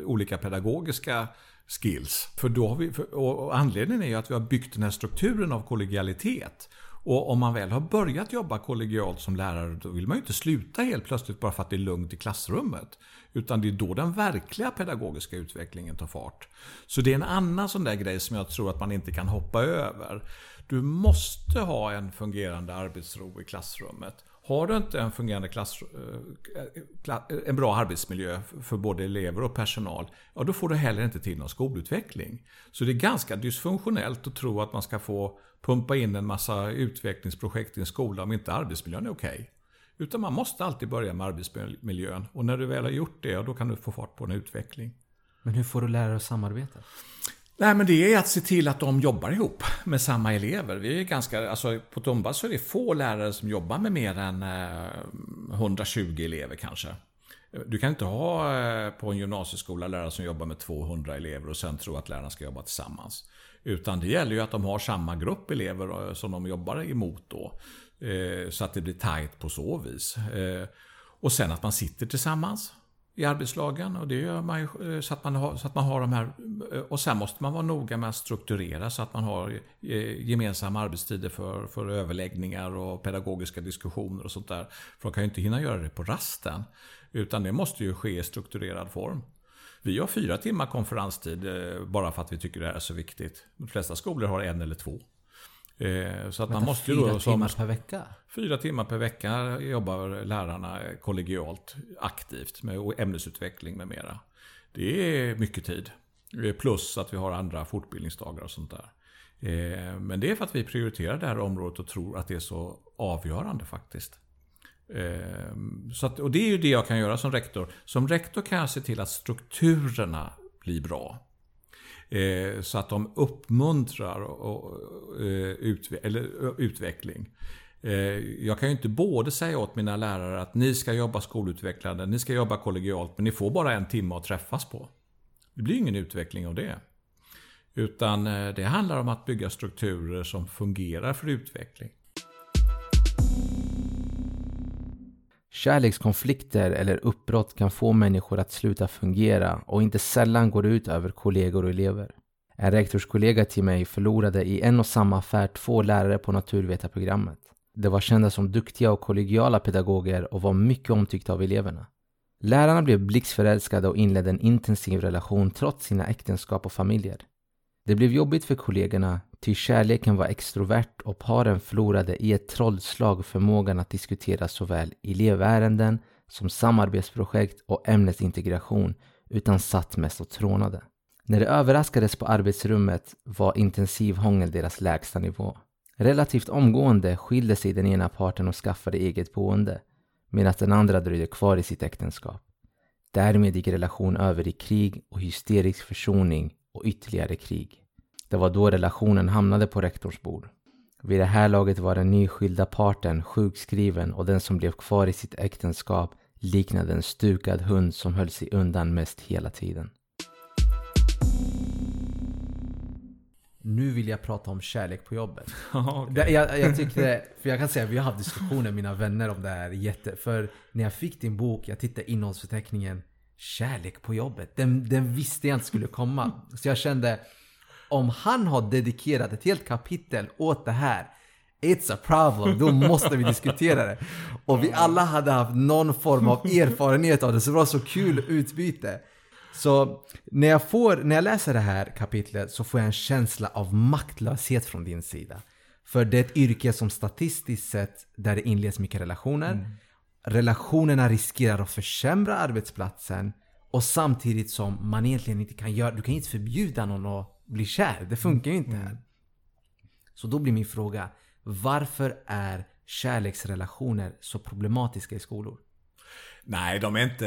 olika pedagogiska skills. För då har vi, och anledningen är ju att vi har byggt den här strukturen av kollegialitet. Och om man väl har börjat jobba kollegialt som lärare då vill man ju inte sluta helt plötsligt bara för att det är lugnt i klassrummet. Utan det är då den verkliga pedagogiska utvecklingen tar fart. Så det är en annan sån där grej som jag tror att man inte kan hoppa över. Du måste ha en fungerande arbetsro i klassrummet. Har du inte en fungerande klass, eh, eh, en bra arbetsmiljö för både elever och personal, ja då får du heller inte till någon skolutveckling. Så det är ganska dysfunktionellt att tro att man ska få pumpa in en massa utvecklingsprojekt i en skola om inte arbetsmiljön är okej. Okay. Utan man måste alltid börja med arbetsmiljön. Och när du väl har gjort det, då kan du få fart på en utveckling. Men hur får du lärare att samarbeta? Nej, men det är att se till att de jobbar ihop med samma elever. Vi är ganska, alltså på Tumba så är det få lärare som jobbar med mer än eh, 120 elever kanske. Du kan inte ha eh, på en gymnasieskola lärare som jobbar med 200 elever och sen tro att lärarna ska jobba tillsammans. Utan det gäller ju att de har samma grupp elever eh, som de jobbar emot då. Så att det blir tajt på så vis. Och sen att man sitter tillsammans i arbetslagen och det gör man ju, eh, så, att man har, så att man har de här eh, och sen måste man vara noga med att strukturera så att man har eh, gemensamma arbetstider för, för överläggningar och pedagogiska diskussioner och sånt där. För de kan ju inte hinna göra det på rasten. Utan det måste ju ske i strukturerad form. Vi har fyra timmar konferenstid bara för att vi tycker det här är så viktigt. De flesta skolor har en eller två. Eh, så att man måste fyra då, timmar per vecka? Fyra timmar per vecka jobbar lärarna kollegialt aktivt med ämnesutveckling med mera. Det är mycket tid. Eh, plus att vi har andra fortbildningsdagar och sånt där. Eh, men det är för att vi prioriterar det här området och tror att det är så avgörande faktiskt. Så att, och det är ju det jag kan göra som rektor. Som rektor kan jag se till att strukturerna blir bra. Eh, så att de uppmuntrar och, eh, utve eller, utveckling. Eh, jag kan ju inte både säga åt mina lärare att ni ska jobba skolutvecklande, ni ska jobba kollegialt, men ni får bara en timme att träffas på. Det blir ingen utveckling av det. Utan eh, det handlar om att bygga strukturer som fungerar för utveckling. Kärlekskonflikter eller uppbrott kan få människor att sluta fungera och inte sällan går det ut över kollegor och elever. En rektorskollega till mig förlorade i en och samma affär två lärare på naturvetarprogrammet. De var kända som duktiga och kollegiala pedagoger och var mycket omtyckta av eleverna. Lärarna blev blixtförälskade och inledde en intensiv relation trots sina äktenskap och familjer. Det blev jobbigt för kollegorna, ty kärleken var extrovert och paren förlorade i ett trollslag förmågan att diskutera såväl elevärenden som samarbetsprojekt och ämnesintegration utan satt mest och trånade. När de överraskades på arbetsrummet var intensiv hångel deras lägsta nivå. Relativt omgående skilde sig den ena parten och skaffade eget boende medan den andra dröjde kvar i sitt äktenskap. Därmed gick relationen över i krig och hysterisk försoning och ytterligare krig. Det var då relationen hamnade på rektors bord. Vid det här laget var den nyskilda parten sjukskriven och den som blev kvar i sitt äktenskap liknade en stukad hund som höll sig undan mest hela tiden. Nu vill jag prata om kärlek på jobbet. okay. jag, jag tyckte, för jag kan säga vi har haft diskussioner mina vänner om det här jätte... För när jag fick din bok, jag tittade innehållsförteckningen. kärlek på jobbet. Den, den visste jag inte skulle komma. Så jag kände, om han har dedikerat ett helt kapitel åt det här, It's a problem, då måste vi diskutera det. Och vi alla hade haft någon form av erfarenhet av det, så det var så kul utbyte. Så när jag, får, när jag läser det här kapitlet så får jag en känsla av maktlöshet från din sida. För det är ett yrke som statistiskt sett, där det inleds mycket relationer. Mm. Relationerna riskerar att försämra arbetsplatsen och samtidigt som man egentligen inte kan göra, du kan inte förbjuda någon att bli kär. Det funkar ju inte här. Mm. Så då blir min fråga, varför är kärleksrelationer så problematiska i skolor? Nej, de är inte...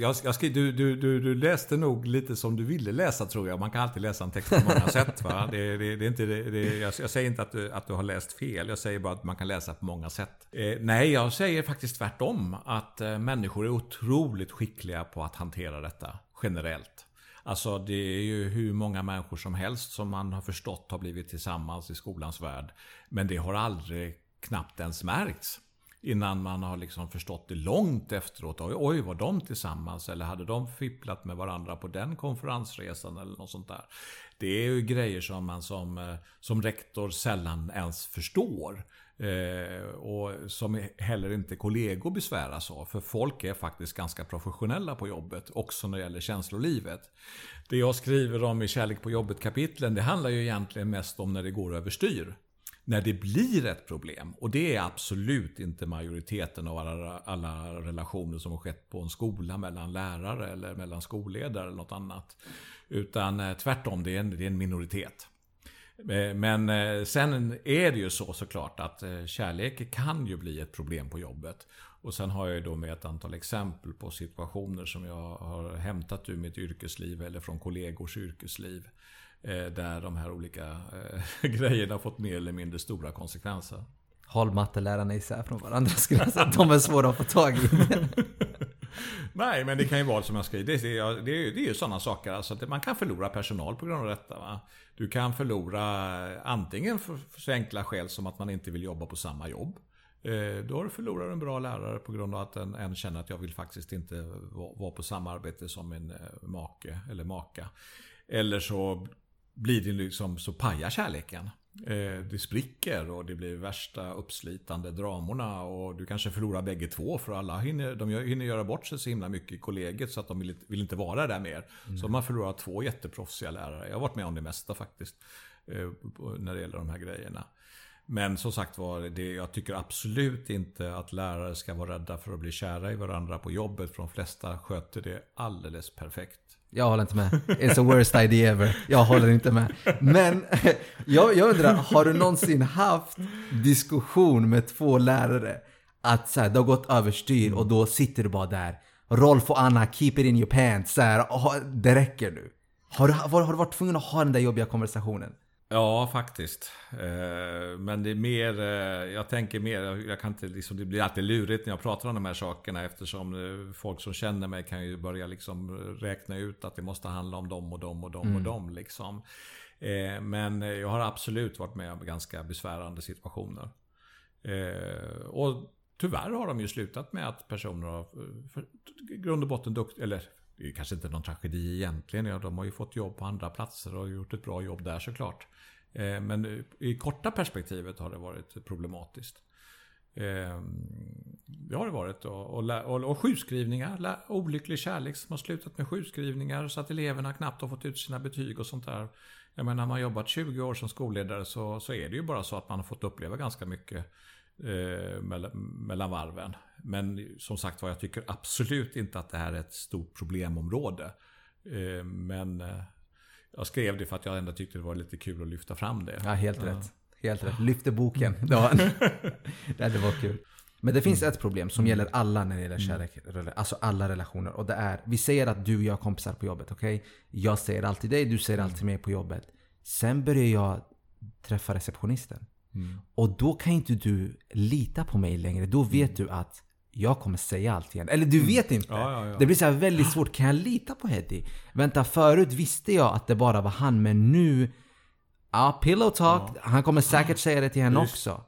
Jag, jag skri, du, du, du, du läste nog lite som du ville läsa tror jag. Man kan alltid läsa en text på många sätt. Va? Det, det, det är inte, det, jag, jag, säger inte att du, att du har läst fel. Jag säger bara att man kan läsa på många sätt. Eh, nej, jag säger faktiskt tvärtom. Att eh, människor är otroligt skickliga på att hantera detta generellt. Alltså det är ju hur många människor som helst som man har förstått har blivit tillsammans i skolans värld. Men det har aldrig knappt ens märkts. Innan man har liksom förstått det långt efteråt. Oj, oj, var de tillsammans? Eller hade de fipplat med varandra på den konferensresan? Eller något sånt där. Det är ju grejer som man som, eh, som rektor sällan ens förstår. Eh, och som heller inte kollegor besväras av. För folk är faktiskt ganska professionella på jobbet. Också när det gäller känslolivet. Det jag skriver om i Kärlek på jobbet-kapitlen, det handlar ju egentligen mest om när det går överstyr när det blir ett problem. Och det är absolut inte majoriteten av alla, alla relationer som har skett på en skola mellan lärare eller mellan skolledare eller något annat. Utan eh, tvärtom, det är en, det är en minoritet. Eh, men eh, sen är det ju så såklart att kärlek kan ju bli ett problem på jobbet. Och sen har jag ju då med ett antal exempel på situationer som jag har hämtat ur mitt yrkesliv eller från kollegors yrkesliv. Eh, där de här olika eh, grejerna har fått mer eller mindre stora konsekvenser. Håll mattelärarna isär från varandra skulle jag säga. De är svåra att få tag i. Nej, men det kan ju vara som jag skriver. Det, det, det, är ju sådana saker. Alltså att man kan förlora personal på grund av detta. Va? Du kan förlora antingen för, för så enkla skäl som att man inte vill jobba på samma jobb. Eh, då förlorar du en bra lärare på grund av att en, en känner att jag vill faktiskt inte vara, vara på samma arbete som min eh, make eller maka. Eller så blir det liksom så pajar kärleken. Eh, det spricker och det blir värsta uppslitande dramorna och du kanske förlorar bägge två för alla hinner, de hinner göra bort sig så himla mycket i kollegiet så att de vill, vill inte vara där mer. Mm. Så man förlorar två jätteproffsiga lärare. Jag har varit med om det mesta faktiskt. Eh, när det gäller de här grejerna. Men som sagt var, det, jag tycker absolut inte att lärare ska vara rädda för att bli kära i varandra på jobbet. För de flesta sköter det alldeles perfekt. Jag håller inte med. It's the worst idea ever. Jag håller inte med. Men jag, jag undrar, har du någonsin haft diskussion med två lärare? Att så här, det har gått överstyr och då sitter du bara där. Rolf och Anna, keep it in your pants. Så här, det räcker nu. Har du, har, har du varit tvungen att ha den där jobbiga konversationen? Ja, faktiskt. Eh, men det är mer, eh, jag tänker mer, jag kan inte liksom, det blir alltid lurigt när jag pratar om de här sakerna eftersom eh, folk som känner mig kan ju börja liksom räkna ut att det måste handla om dem och dem och dem mm. och dem liksom. Men jag har absolut varit med om ganska besvärande situationer. Och tyvärr har de ju slutat med att personer har, grund och botten dukt, eller det är kanske inte någon tragedi egentligen. Ja, de har ju fått jobb på andra platser och gjort ett bra jobb där såklart. Eh, men eh, i korta perspektivet har det varit problematiskt. Eh, det har det varit. Och, och, och sjukskrivningar. Olycklig kärlek som har slutat med sjukskrivningar så att eleverna knappt har fått ut sina betyg och sånt där. Jag menar, när man har jobbat 20 år som skolledare så, så är det ju bara så att man har fått uppleva ganska mycket eh, mellan varven. Men som sagt var, jag tycker absolut inte att det här är ett stort problemområde. Eh, men eh, jag skrev det för att jag ändå tyckte det var lite kul att lyfta fram det. Ja, helt ja. rätt. Helt rätt. Lyfte boken. Det det var kul. Men det finns ett problem som gäller alla när det gäller kärlek, alltså alla relationer. Och det är, vi säger att du och jag är kompisar på jobbet, okej? Okay? Jag säger alltid dig, du säger alltid mig på jobbet. Sen börjar jag träffa receptionisten. Mm. Och då kan inte du lita på mig längre. Då vet mm. du att jag kommer säga allt igen. Eller du mm. vet inte. Ja, ja, ja. Det blir så väldigt svårt. Kan jag lita på Heddy? Vänta, förut visste jag att det bara var han, men nu... Ja, pillow talk. Han kommer säkert säga det till henne Just. också.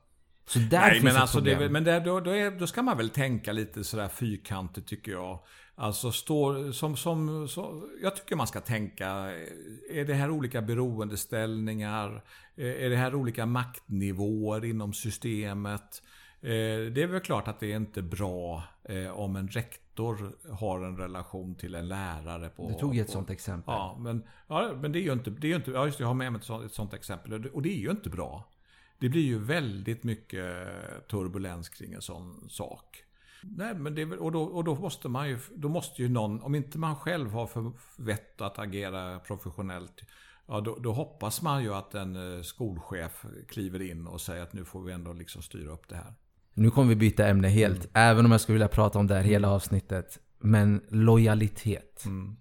Så där Nej, finns men ett alltså problem. Det, men det, då, då, är, då, ska man väl tänka lite sådär fyrkantigt tycker jag. Alltså står, som, som, som, jag tycker man ska tänka, är det här olika beroendeställningar? Är det här olika maktnivåer inom systemet? Eh, det är väl klart att det är inte bra eh, om en rektor har en relation till en lärare. På, du tog ju ett på, sånt exempel. Ja, men, ja, men det är ju inte... Det är ju inte ja, just det, jag har med mig ett sånt, ett sånt exempel. Och det är ju inte bra. Det blir ju väldigt mycket turbulens kring en sån sak. Nej, men det, och, då, och då måste man ju, då måste ju någon, om inte man själv har för vett att agera professionellt, ja då, då, hoppas man ju att en eh, skolchef kliver in och säger att nu får vi ändå liksom styra upp det här. Nu kommer vi byta ämne helt, mm. även om jag skulle vilja prata om det här hela avsnittet. Men lojalitet. Mm.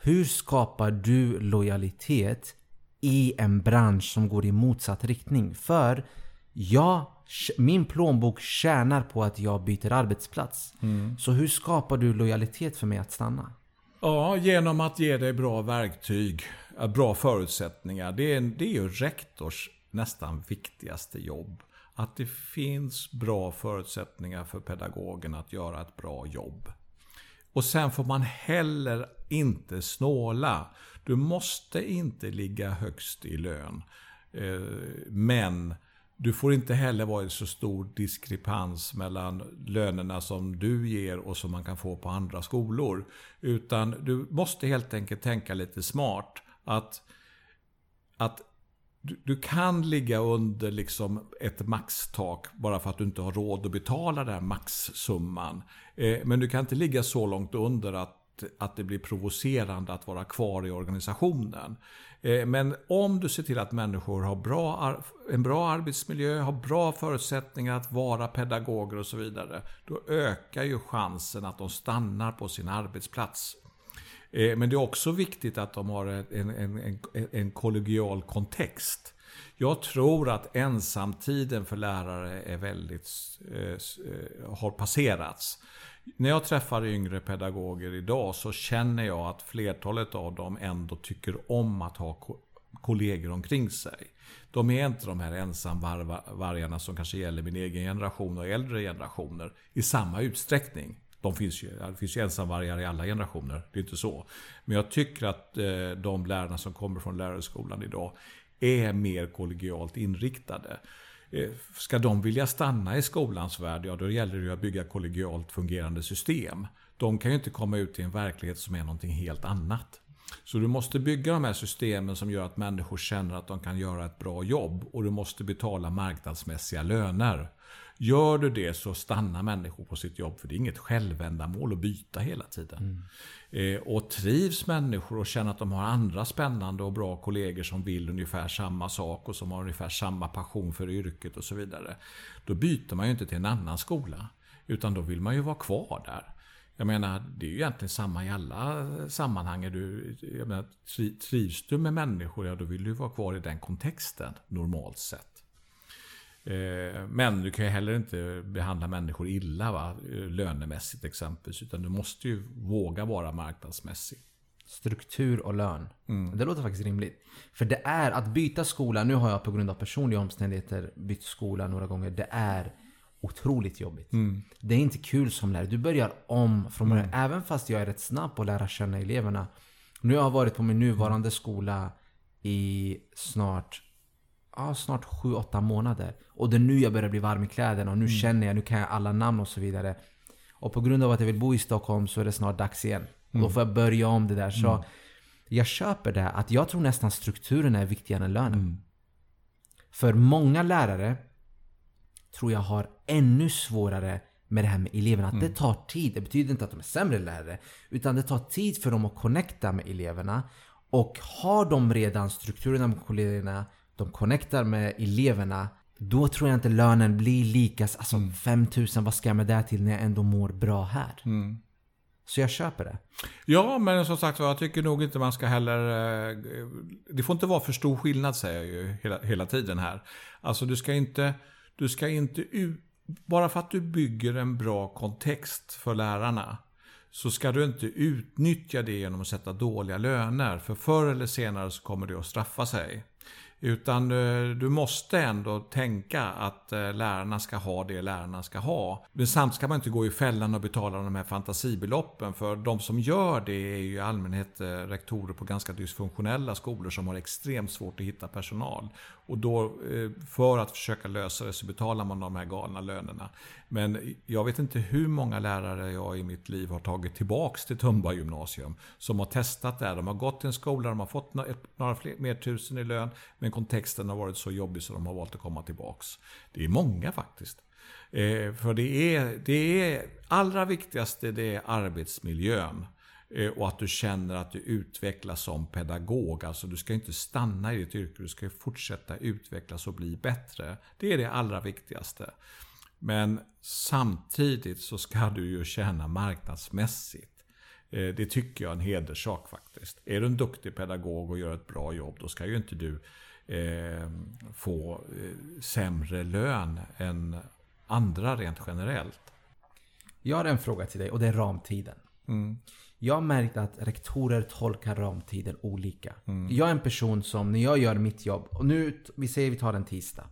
Hur skapar du lojalitet i en bransch som går i motsatt riktning? För jag, min plånbok tjänar på att jag byter arbetsplats. Mm. Så hur skapar du lojalitet för mig att stanna? Ja, genom att ge dig bra verktyg, bra förutsättningar. Det är, det är ju rektors nästan viktigaste jobb. Att det finns bra förutsättningar för pedagogen att göra ett bra jobb. Och sen får man heller inte snåla. Du måste inte ligga högst i lön. Eh, men du får inte heller vara i så stor diskrepans mellan lönerna som du ger och som man kan få på andra skolor. Utan du måste helt enkelt tänka lite smart. Att, att du, du, kan ligga under liksom ett maxtak bara för att du inte har råd att betala den här maxsumman. Eh, men du kan inte ligga så långt under att att det blir provocerande att vara kvar i organisationen. Eh, men om du ser till att människor har bra, en bra arbetsmiljö, har bra förutsättningar att vara pedagoger och så vidare. Då ökar ju chansen att de stannar på sin arbetsplats. Eh, men det är också viktigt att de har en, en, en, en kollegial kontext. Jag tror att ensamtiden för lärare är väldigt, eh, eh, har passerats. När jag träffar yngre pedagoger idag så känner jag att flertalet av dem ändå tycker om att ha kollegor omkring sig. De är inte de här ensamvargarna som kanske gäller min egen generation och äldre generationer i samma utsträckning. De finns ju, det finns ju ensamvargar i alla generationer, det är inte så. Men jag tycker att eh, de lärarna som kommer från lärarskolan idag är mer kollegialt inriktade. Eh, ska de vilja stanna i skolans värld, ja då gäller det ju att bygga kollegialt fungerande system. De kan ju inte komma ut i en verklighet som är någonting helt annat. Så du måste bygga de här systemen som gör att människor känner att de kan göra ett bra jobb och du måste betala marknadsmässiga löner. Gör du det så stannar människor på sitt jobb för det är inget självändamål att byta hela tiden. Mm. Eh, och trivs människor och känner att de har andra spännande och bra kollegor som vill ungefär samma sak och som har ungefär samma passion för yrket och så vidare. Då byter man ju inte till en annan skola. Utan då vill man ju vara kvar där. Jag menar, det är ju egentligen samma i alla sammanhang. Du, jag menar, trivs du med människor, ja då vill du vara kvar i den kontexten normalt sett. Eh, men du kan ju heller inte behandla människor illa va? lönemässigt exempelvis. Utan du måste ju våga vara marknadsmässig. Struktur och lön. Mm. Det låter faktiskt rimligt. För det är att byta skola. Nu har jag på grund av personliga omständigheter bytt skola några gånger. Det är otroligt jobbigt. Mm. Det är inte kul som lärare. Du börjar om från början. Mm. Även fast jag är rätt snabb på att lära känna eleverna. Nu har jag varit på min nuvarande skola i snart ja, snart 7-8 månader. Och det är nu jag börjar bli varm i kläderna och nu mm. känner jag, nu kan jag alla namn och så vidare. Och på grund av att jag vill bo i Stockholm så är det snart dags igen. Mm. Då får jag börja om det där. Så mm. jag köper det. Att jag tror nästan strukturen är viktigare än lönen. Mm. För många lärare tror jag har ännu svårare med det här med eleverna. Att det mm. tar tid. Det betyder inte att de är sämre lärare. Utan det tar tid för dem att connecta med eleverna. Och har de redan strukturerna med kollegorna de connectar med eleverna då tror jag inte lönen blir lika, alltså mm. 5000 vad ska jag med det till när jag ändå mår bra här? Mm. Så jag köper det. Ja, men som sagt jag tycker nog inte man ska heller... Eh, det får inte vara för stor skillnad säger jag ju hela, hela tiden här. Alltså du ska inte... Du ska inte bara för att du bygger en bra kontext för lärarna så ska du inte utnyttja det genom att sätta dåliga löner. För förr eller senare så kommer det att straffa sig. Utan eh, du måste ändå tänka att eh, lärarna ska ha det lärarna ska ha. Men samtidigt ska man inte gå i fällan och betala de här fantasibeloppen. För de som gör det är ju i allmänhet eh, rektorer på ganska dysfunktionella skolor som har extremt svårt att hitta personal. Och då för att försöka lösa det så betalar man de här galna lönerna. Men jag vet inte hur många lärare jag i mitt liv har tagit tillbaks till Tumba gymnasium. Som har testat det här. De har gått till en skola, de har fått några fler, mer tusen i lön. Men kontexten har varit så jobbig så de har valt att komma tillbaks. Det är många faktiskt. Eh, för det är, det är allra viktigaste det är arbetsmiljön. Eh, och att du känner att du utvecklas som pedagog. Alltså du ska inte stanna i ditt yrke, du ska fortsätta utvecklas och bli bättre. Det är det allra viktigaste. Men samtidigt så ska du ju tjäna marknadsmässigt. Eh, det tycker jag är en hederssak faktiskt. Är du en duktig pedagog och gör ett bra jobb, då ska ju inte du eh, få eh, sämre lön än andra rent generellt. Jag har en fråga till dig och det är ramtiden. Mm. Jag har märkt att rektorer tolkar ramtiden olika. Mm. Jag är en person som, när jag gör mitt jobb, och nu, vi säger vi tar en tisdag.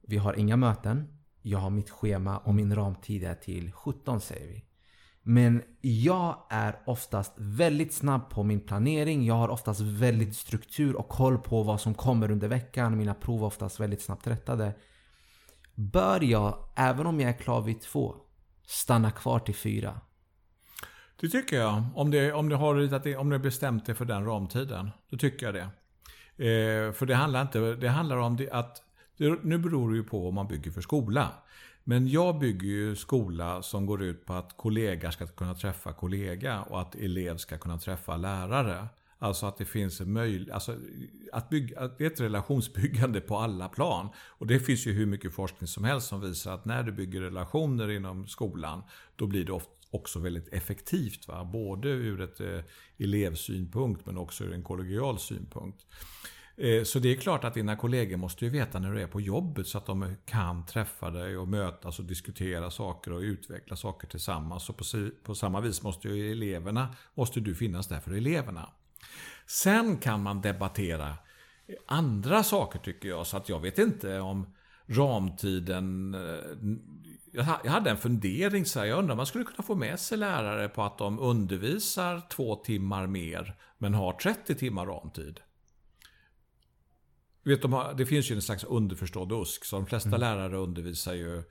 Vi har inga möten. Jag har mitt schema och min ramtid är till 17 säger vi. Men jag är oftast väldigt snabb på min planering. Jag har oftast väldigt struktur och koll på vad som kommer under veckan. Mina prov är oftast väldigt snabbt rättade. Bör jag, även om jag är klar vid två, stanna kvar till fyra? Det tycker jag. Om, det, om, du har ritat om du har bestämt dig för den ramtiden. Då tycker jag det. Eh, för det handlar, inte, det handlar om det, att nu beror det ju på vad man bygger för skola. Men jag bygger ju skola som går ut på att kollegor ska kunna träffa kollega och att elev ska kunna träffa lärare. Alltså att det finns en möjlighet, alltså att, bygga, att det är ett relationsbyggande på alla plan. Och det finns ju hur mycket forskning som helst som visar att när du bygger relationer inom skolan, då blir det också väldigt effektivt. Va? Både ur ett eh, elevsynpunkt men också ur en kollegial synpunkt. Eh, så det är klart att dina kollegor måste ju veta när du är på jobbet så att de kan träffa dig och mötas och diskutera saker och utveckla saker tillsammans. Och på, på samma vis måste ju eleverna, måste du finnas där för eleverna. Sen kan man debattera andra saker tycker jag. Så att jag vet inte om ramtiden... Eh, jag hade en fundering så här, jag undrar om man skulle kunna få med sig lärare på att de undervisar två timmar mer men har 30 timmar ramtid. Vet, de har, det finns ju en slags underförstådd USK, så de flesta mm. lärare undervisar ju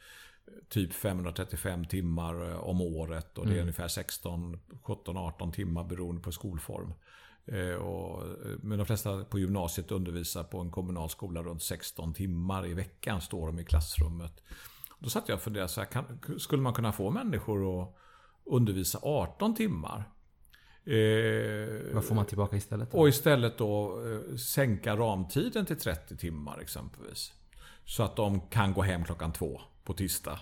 typ 535 timmar eh, om året och det är mm. ungefär 16, 17, 18 timmar beroende på skolform. Eh, och, eh, men de flesta på gymnasiet undervisar på en kommunal skola runt 16 timmar i veckan står de i klassrummet. Då satt jag och funderade, så här, kan, skulle man kunna få människor att undervisa 18 timmar? Eh, Vad får man tillbaka istället? Då? Och istället då eh, sänka ramtiden till 30 timmar exempelvis. Så att de kan gå hem klockan två på tisdag.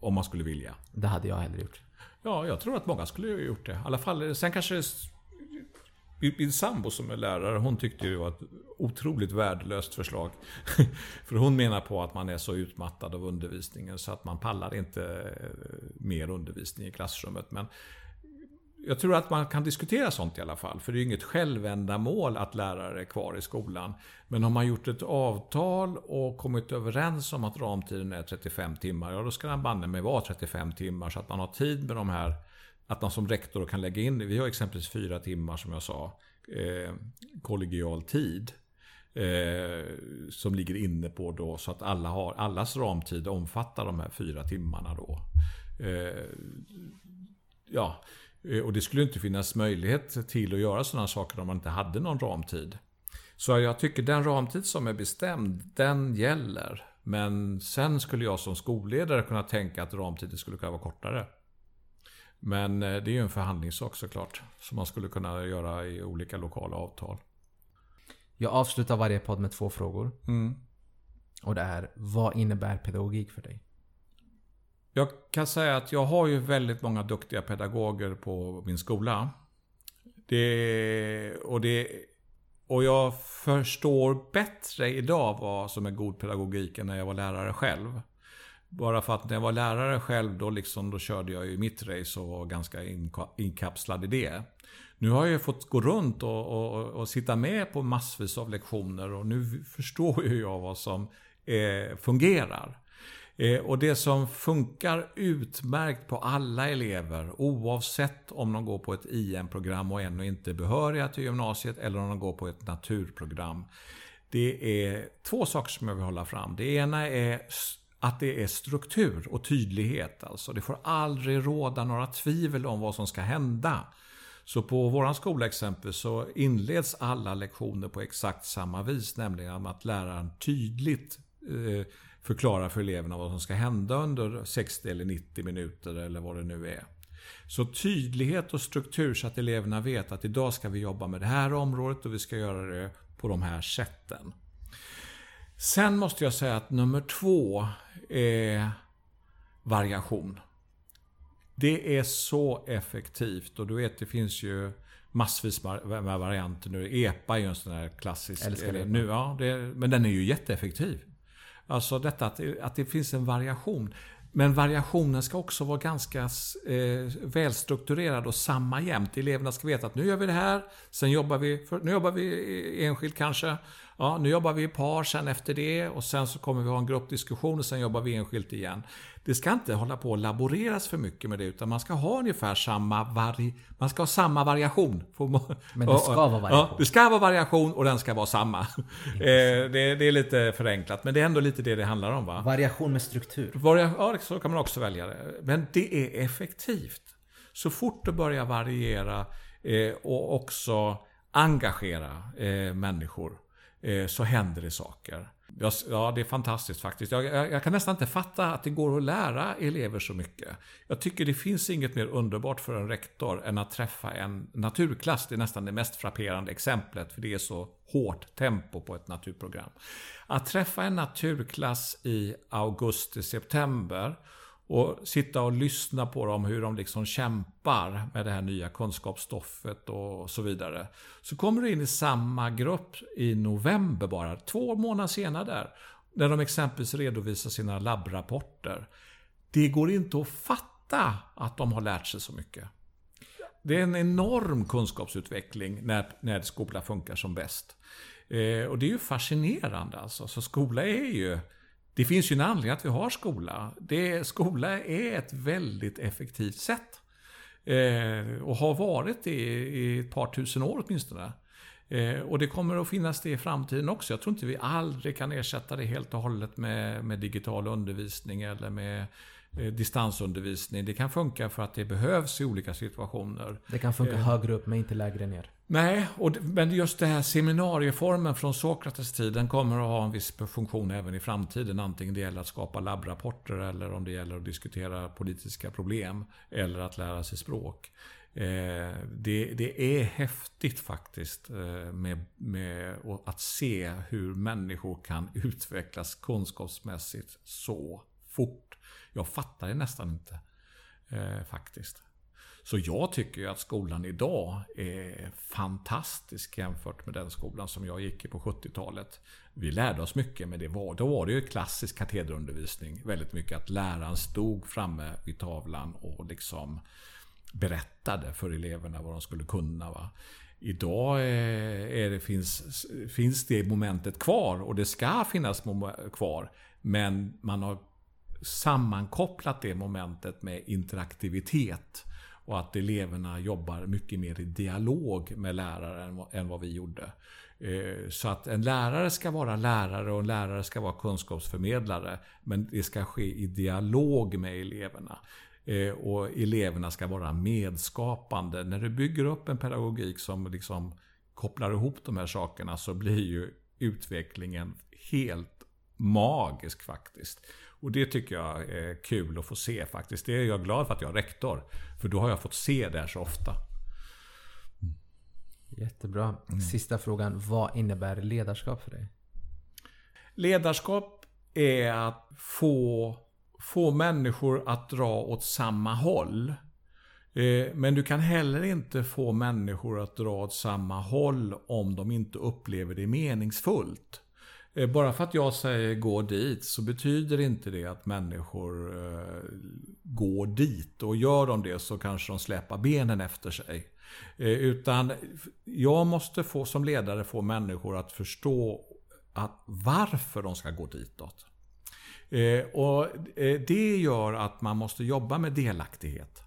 Om man skulle vilja. Det hade jag hellre gjort. Ja, jag tror att många skulle ha gjort det. I alla fall, sen kanske min sambo som är lärare, hon tyckte det var ett otroligt värdelöst förslag. För hon menar på att man är så utmattad av undervisningen så att man pallar inte mer undervisning i klassrummet. Men jag tror att man kan diskutera sånt i alla fall. För det är ju inget självändamål att lärare är kvar i skolan. Men har man gjort ett avtal och kommit överens om att ramtiden är 35 timmar, ja då ska den banne mig vara 35 timmar så att man har tid med de här att man som rektor kan lägga in, vi har exempelvis fyra timmar som jag sa, eh, kollegial tid. Eh, som ligger inne på då så att alla har, allas ramtid omfattar de här fyra timmarna då. Eh, ja, och det skulle inte finnas möjlighet till att göra sådana saker om man inte hade någon ramtid. Så jag tycker den ramtid som är bestämd, den gäller. Men sen skulle jag som skolledare kunna tänka att ramtiden skulle kunna vara kortare. Men eh, det är ju en förhandlingssak såklart. Som man skulle kunna göra i olika lokala avtal. Jag avslutar varje podd med två frågor. Mm. Och det är, vad innebär pedagogik för dig? Jag kan säga att jag har ju väldigt många duktiga pedagoger på min skola. Det, och, det, och jag förstår bättre idag vad som är god pedagogik än när jag var lärare själv. Bara för att när jag var lärare själv då, liksom, då körde jag ju mitt race och var ganska inkapslad i det. Nu har jag fått gå runt och, och, och sitta med på massvis av lektioner och nu förstår ju jag vad som eh, fungerar. Eh, och det som funkar utmärkt på alla elever oavsett om de går på ett IM-program och ännu inte är behöriga till gymnasiet eller om de går på ett naturprogram. Det är två saker som jag vill hålla fram. Det ena är att det är struktur och tydlighet. Alltså. Det får aldrig råda några tvivel om vad som ska hända. Så på vår skola exempel så inleds alla lektioner på exakt samma vis, nämligen att läraren tydligt eh, förklarar för eleverna vad som ska hända under 60 eller 90 minuter eller vad det nu är. Så tydlighet och struktur så att eleverna vet att idag ska vi jobba med det här området och vi ska göra det på de här sätten. Sen måste jag säga att nummer två är variation. Det är så effektivt och du vet det finns ju massvis med varianter nu. EPA är ju en sån här klassisk. Älskar nu, ja, det, men den är ju jätteeffektiv. Alltså detta att, att det finns en variation. Men variationen ska också vara ganska eh, välstrukturerad och samma jämt. Eleverna ska veta att nu gör vi det här, sen jobbar vi, för, nu jobbar vi enskilt kanske. Ja, nu jobbar vi i par sen efter det och sen så kommer vi ha en gruppdiskussion och sen jobbar vi enskilt igen. Det ska inte hålla på att laboreras för mycket med det utan man ska ha ungefär samma vari man ska ha samma variation. Men det ska vara variation? Ja, det ska vara variation och den ska vara samma. Eh, det, det, är lite förenklat men det är ändå lite det det handlar om va? Variation med struktur? Varia ja, så kan man också välja det. Men det är effektivt. Så fort du börjar variera eh, och också engagera eh, människor Eh, så händer det saker. Ja, det är fantastiskt faktiskt. Jag, jag, jag, kan nästan inte fatta att det går att lära elever så mycket. Jag tycker det finns inget mer underbart för en rektor än att träffa en naturklass. Det är nästan det mest frapperande exemplet, för det är så hårt tempo på ett naturprogram. Att träffa en naturklass i augusti-september och sitta och lyssna på dem hur de liksom kämpar med det här nya kunskapsstoffet och så vidare. Så kommer du in i samma grupp i november bara, två månader senare där. När de exempelvis redovisar sina labbrapporter. Det går inte att fatta att de har lärt sig så mycket. Det är en enorm kunskapsutveckling när, när skola funkar som bäst. Eh, och det är ju fascinerande alltså. Så skola är ju det finns ju en anledning att vi har skola. Det, skola är ett väldigt effektivt sätt. Eh, och har varit det i ett par tusen år åtminstone. Eh, och det kommer att finnas det i framtiden också. Jag tror inte vi aldrig kan ersätta det helt och hållet med, med digital undervisning eller med distansundervisning. Det kan funka för att det behövs i olika situationer. Det kan funka eh, högre upp men inte lägre ner. Nej, och, men just det här seminarieformen från Sokrates tid, den kommer att ha en viss funktion även i framtiden. Antingen det gäller att skapa labbrapporter eller om det gäller att diskutera politiska problem. Eller att lära sig språk. Eh, det, det, är häftigt faktiskt eh, med, med att se hur människor kan utvecklas kunskapsmässigt så fort jag fattar det nästan inte. Eh, faktiskt. Så jag tycker ju att skolan idag är fantastisk jämfört med den skolan som jag gick i på 70-talet. Vi lärde oss mycket, men det var, då var det ju klassisk katederundervisning. Väldigt mycket att läraren stod framme vid tavlan och liksom berättade för eleverna vad de skulle kunna. Va? Idag eh, är det, finns, finns det momentet kvar och det ska finnas kvar. Men man har sammankopplat det momentet med interaktivitet. Och att eleverna jobbar mycket mer i dialog med läraren än vad vi gjorde. Eh, så att en lärare ska vara lärare och en lärare ska vara kunskapsförmedlare. Men det ska ske i dialog med eleverna. Eh, och eleverna ska vara medskapande. När du bygger upp en pedagogik som liksom kopplar ihop de här sakerna så blir ju utvecklingen helt magisk faktiskt. Och det tycker jag är kul att få se faktiskt. Det är jag glad för att jag är rektor. För då har jag fått se det här så ofta. Jättebra. Mm. Sista frågan. Vad innebär ledarskap för dig? Ledarskap är att få, få människor att dra åt samma håll. Eh, men du kan heller inte få människor att dra åt samma håll om de inte upplever det meningsfullt. Eh, bara för att jag säger gå dit så betyder inte det att människor eh, går dit. Och gör de det så kanske de släpar benen efter sig. Eh, utan jag måste få som ledare få människor att förstå att varför de ska gå ditåt. Eh, och det gör att man måste jobba med delaktighet.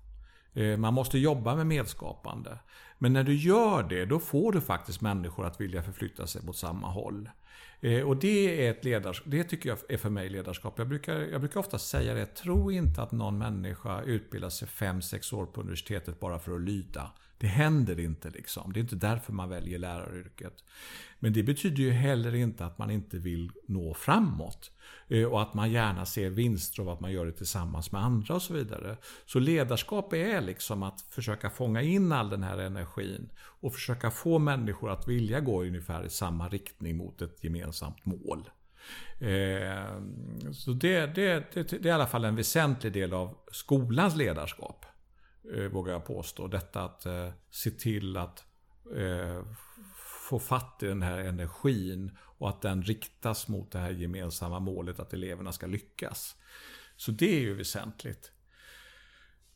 Man måste jobba med medskapande. Men när du gör det, då får du faktiskt människor att vilja förflytta sig mot samma håll. Eh, och det är ett ledarskap, det tycker jag är för mig ledarskap. Jag brukar, jag brukar ofta säga det, tro inte att någon människa utbildar sig 5-6 år på universitetet bara för att lyda. Det händer inte liksom. Det är inte därför man väljer läraryrket. Men det betyder ju heller inte att man inte vill nå framåt. Eh, och att man gärna ser vinster av att man gör det tillsammans med andra och så vidare. Så ledarskap är liksom att försöka fånga in all den här energin och försöka få människor att vilja gå ungefär i samma riktning mot ett gemensamt mål. Eh, så det, det, det, det är i alla fall en väsentlig del av skolans ledarskap. Eh, vågar jag påstå. Detta att eh, se till att eh, få fatt i den här energin och att den riktas mot det här gemensamma målet att eleverna ska lyckas. Så det är ju väsentligt.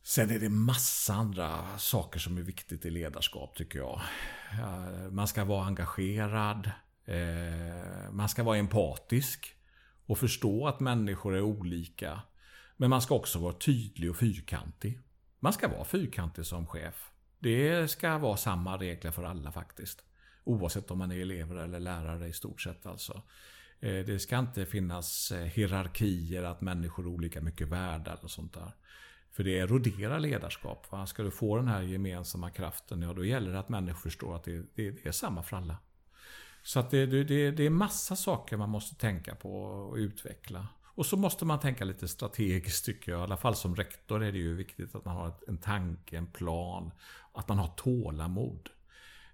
Sen är det massa andra saker som är viktigt i ledarskap tycker jag. Eh, man ska vara engagerad. Eh, man ska vara empatisk. Och förstå att människor är olika. Men man ska också vara tydlig och fyrkantig. Man ska vara fyrkantig som chef. Det ska vara samma regler för alla faktiskt. Oavsett om man är elever eller lärare i stort sett alltså. Eh, det ska inte finnas eh, hierarkier, att människor är olika mycket värda eller sånt där. För det eroderar ledarskap. Va? Ska du få den här gemensamma kraften, ja då gäller det att människor förstår att det, det, det är samma för alla. Så att det, det, det är massa saker man måste tänka på och utveckla. Och så måste man tänka lite strategiskt tycker jag. I alla fall som rektor är det ju viktigt att man har en tanke, en plan. Att man har tålamod.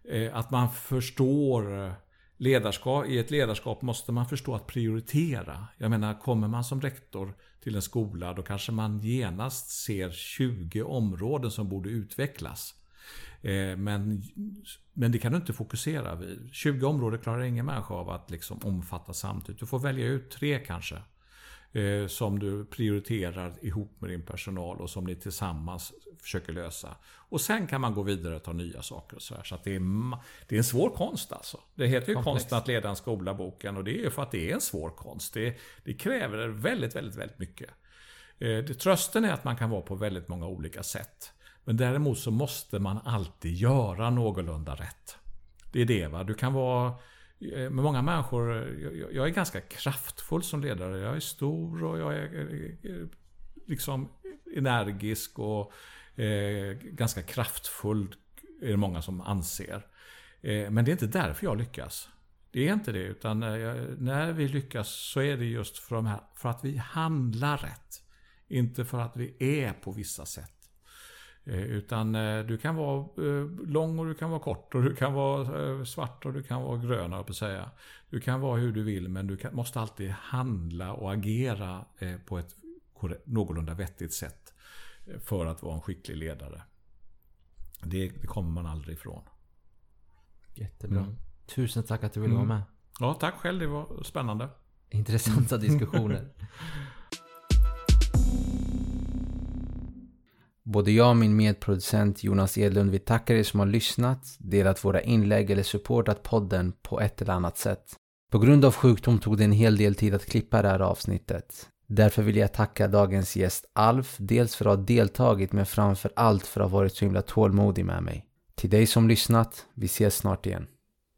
Eh, att man förstår eh, ledarskap. I ett ledarskap måste man förstå att prioritera. Jag menar, kommer man som rektor till en skola då kanske man genast ser 20 områden som borde utvecklas. Eh, men, men det kan du inte fokusera vid. 20 områden klarar ingen människa av att liksom omfatta samtidigt. Du får välja ut tre kanske. Eh, som du prioriterar ihop med din personal och som ni tillsammans försöker lösa. Och sen kan man gå vidare och ta nya saker och så här. Så att det, är, det är en svår konst alltså. Det heter ju Komplex. Konsten att leda en skola, boken. Och det är ju för att det är en svår konst. Det, det kräver väldigt, väldigt, väldigt mycket. Eh, det, trösten är att man kan vara på väldigt många olika sätt. Men däremot så måste man alltid göra någorlunda rätt. Det är det va. Du kan vara Eh, med många människor, eh, jag, jag är ganska kraftfull som ledare. Jag är stor och jag är liksom energisk och eh, ganska kraftfull är det många som anser. Eh, men det är inte därför jag lyckas. Det är inte det, utan eh, när vi lyckas så är det just för, här, för att vi handlar rätt. Inte för att vi är på vissa sätt. Eh, utan eh, du kan vara eh, lång och du kan vara kort och du kan vara svart och du kan vara grön, på säga. Du kan vara hur du vill men du måste alltid handla och agera på ett någorlunda vettigt sätt för att vara en skicklig ledare. Det, det kommer man aldrig ifrån. Jättebra. Mm. Tusen tack att du ville mm. vara med. Ja, tack själv. Det var spännande. Intressanta diskussioner. Både jag och min medproducent Jonas Edlund vill tacka er som har lyssnat, delat våra inlägg eller supportat podden på ett eller annat sätt. På grund av sjukdom tog det en hel del tid att klippa det här avsnittet. Därför vill jag tacka dagens gäst Alf, dels för att ha deltagit men framför allt för att ha varit så himla tålmodig med mig. Till dig som lyssnat, vi ses snart igen.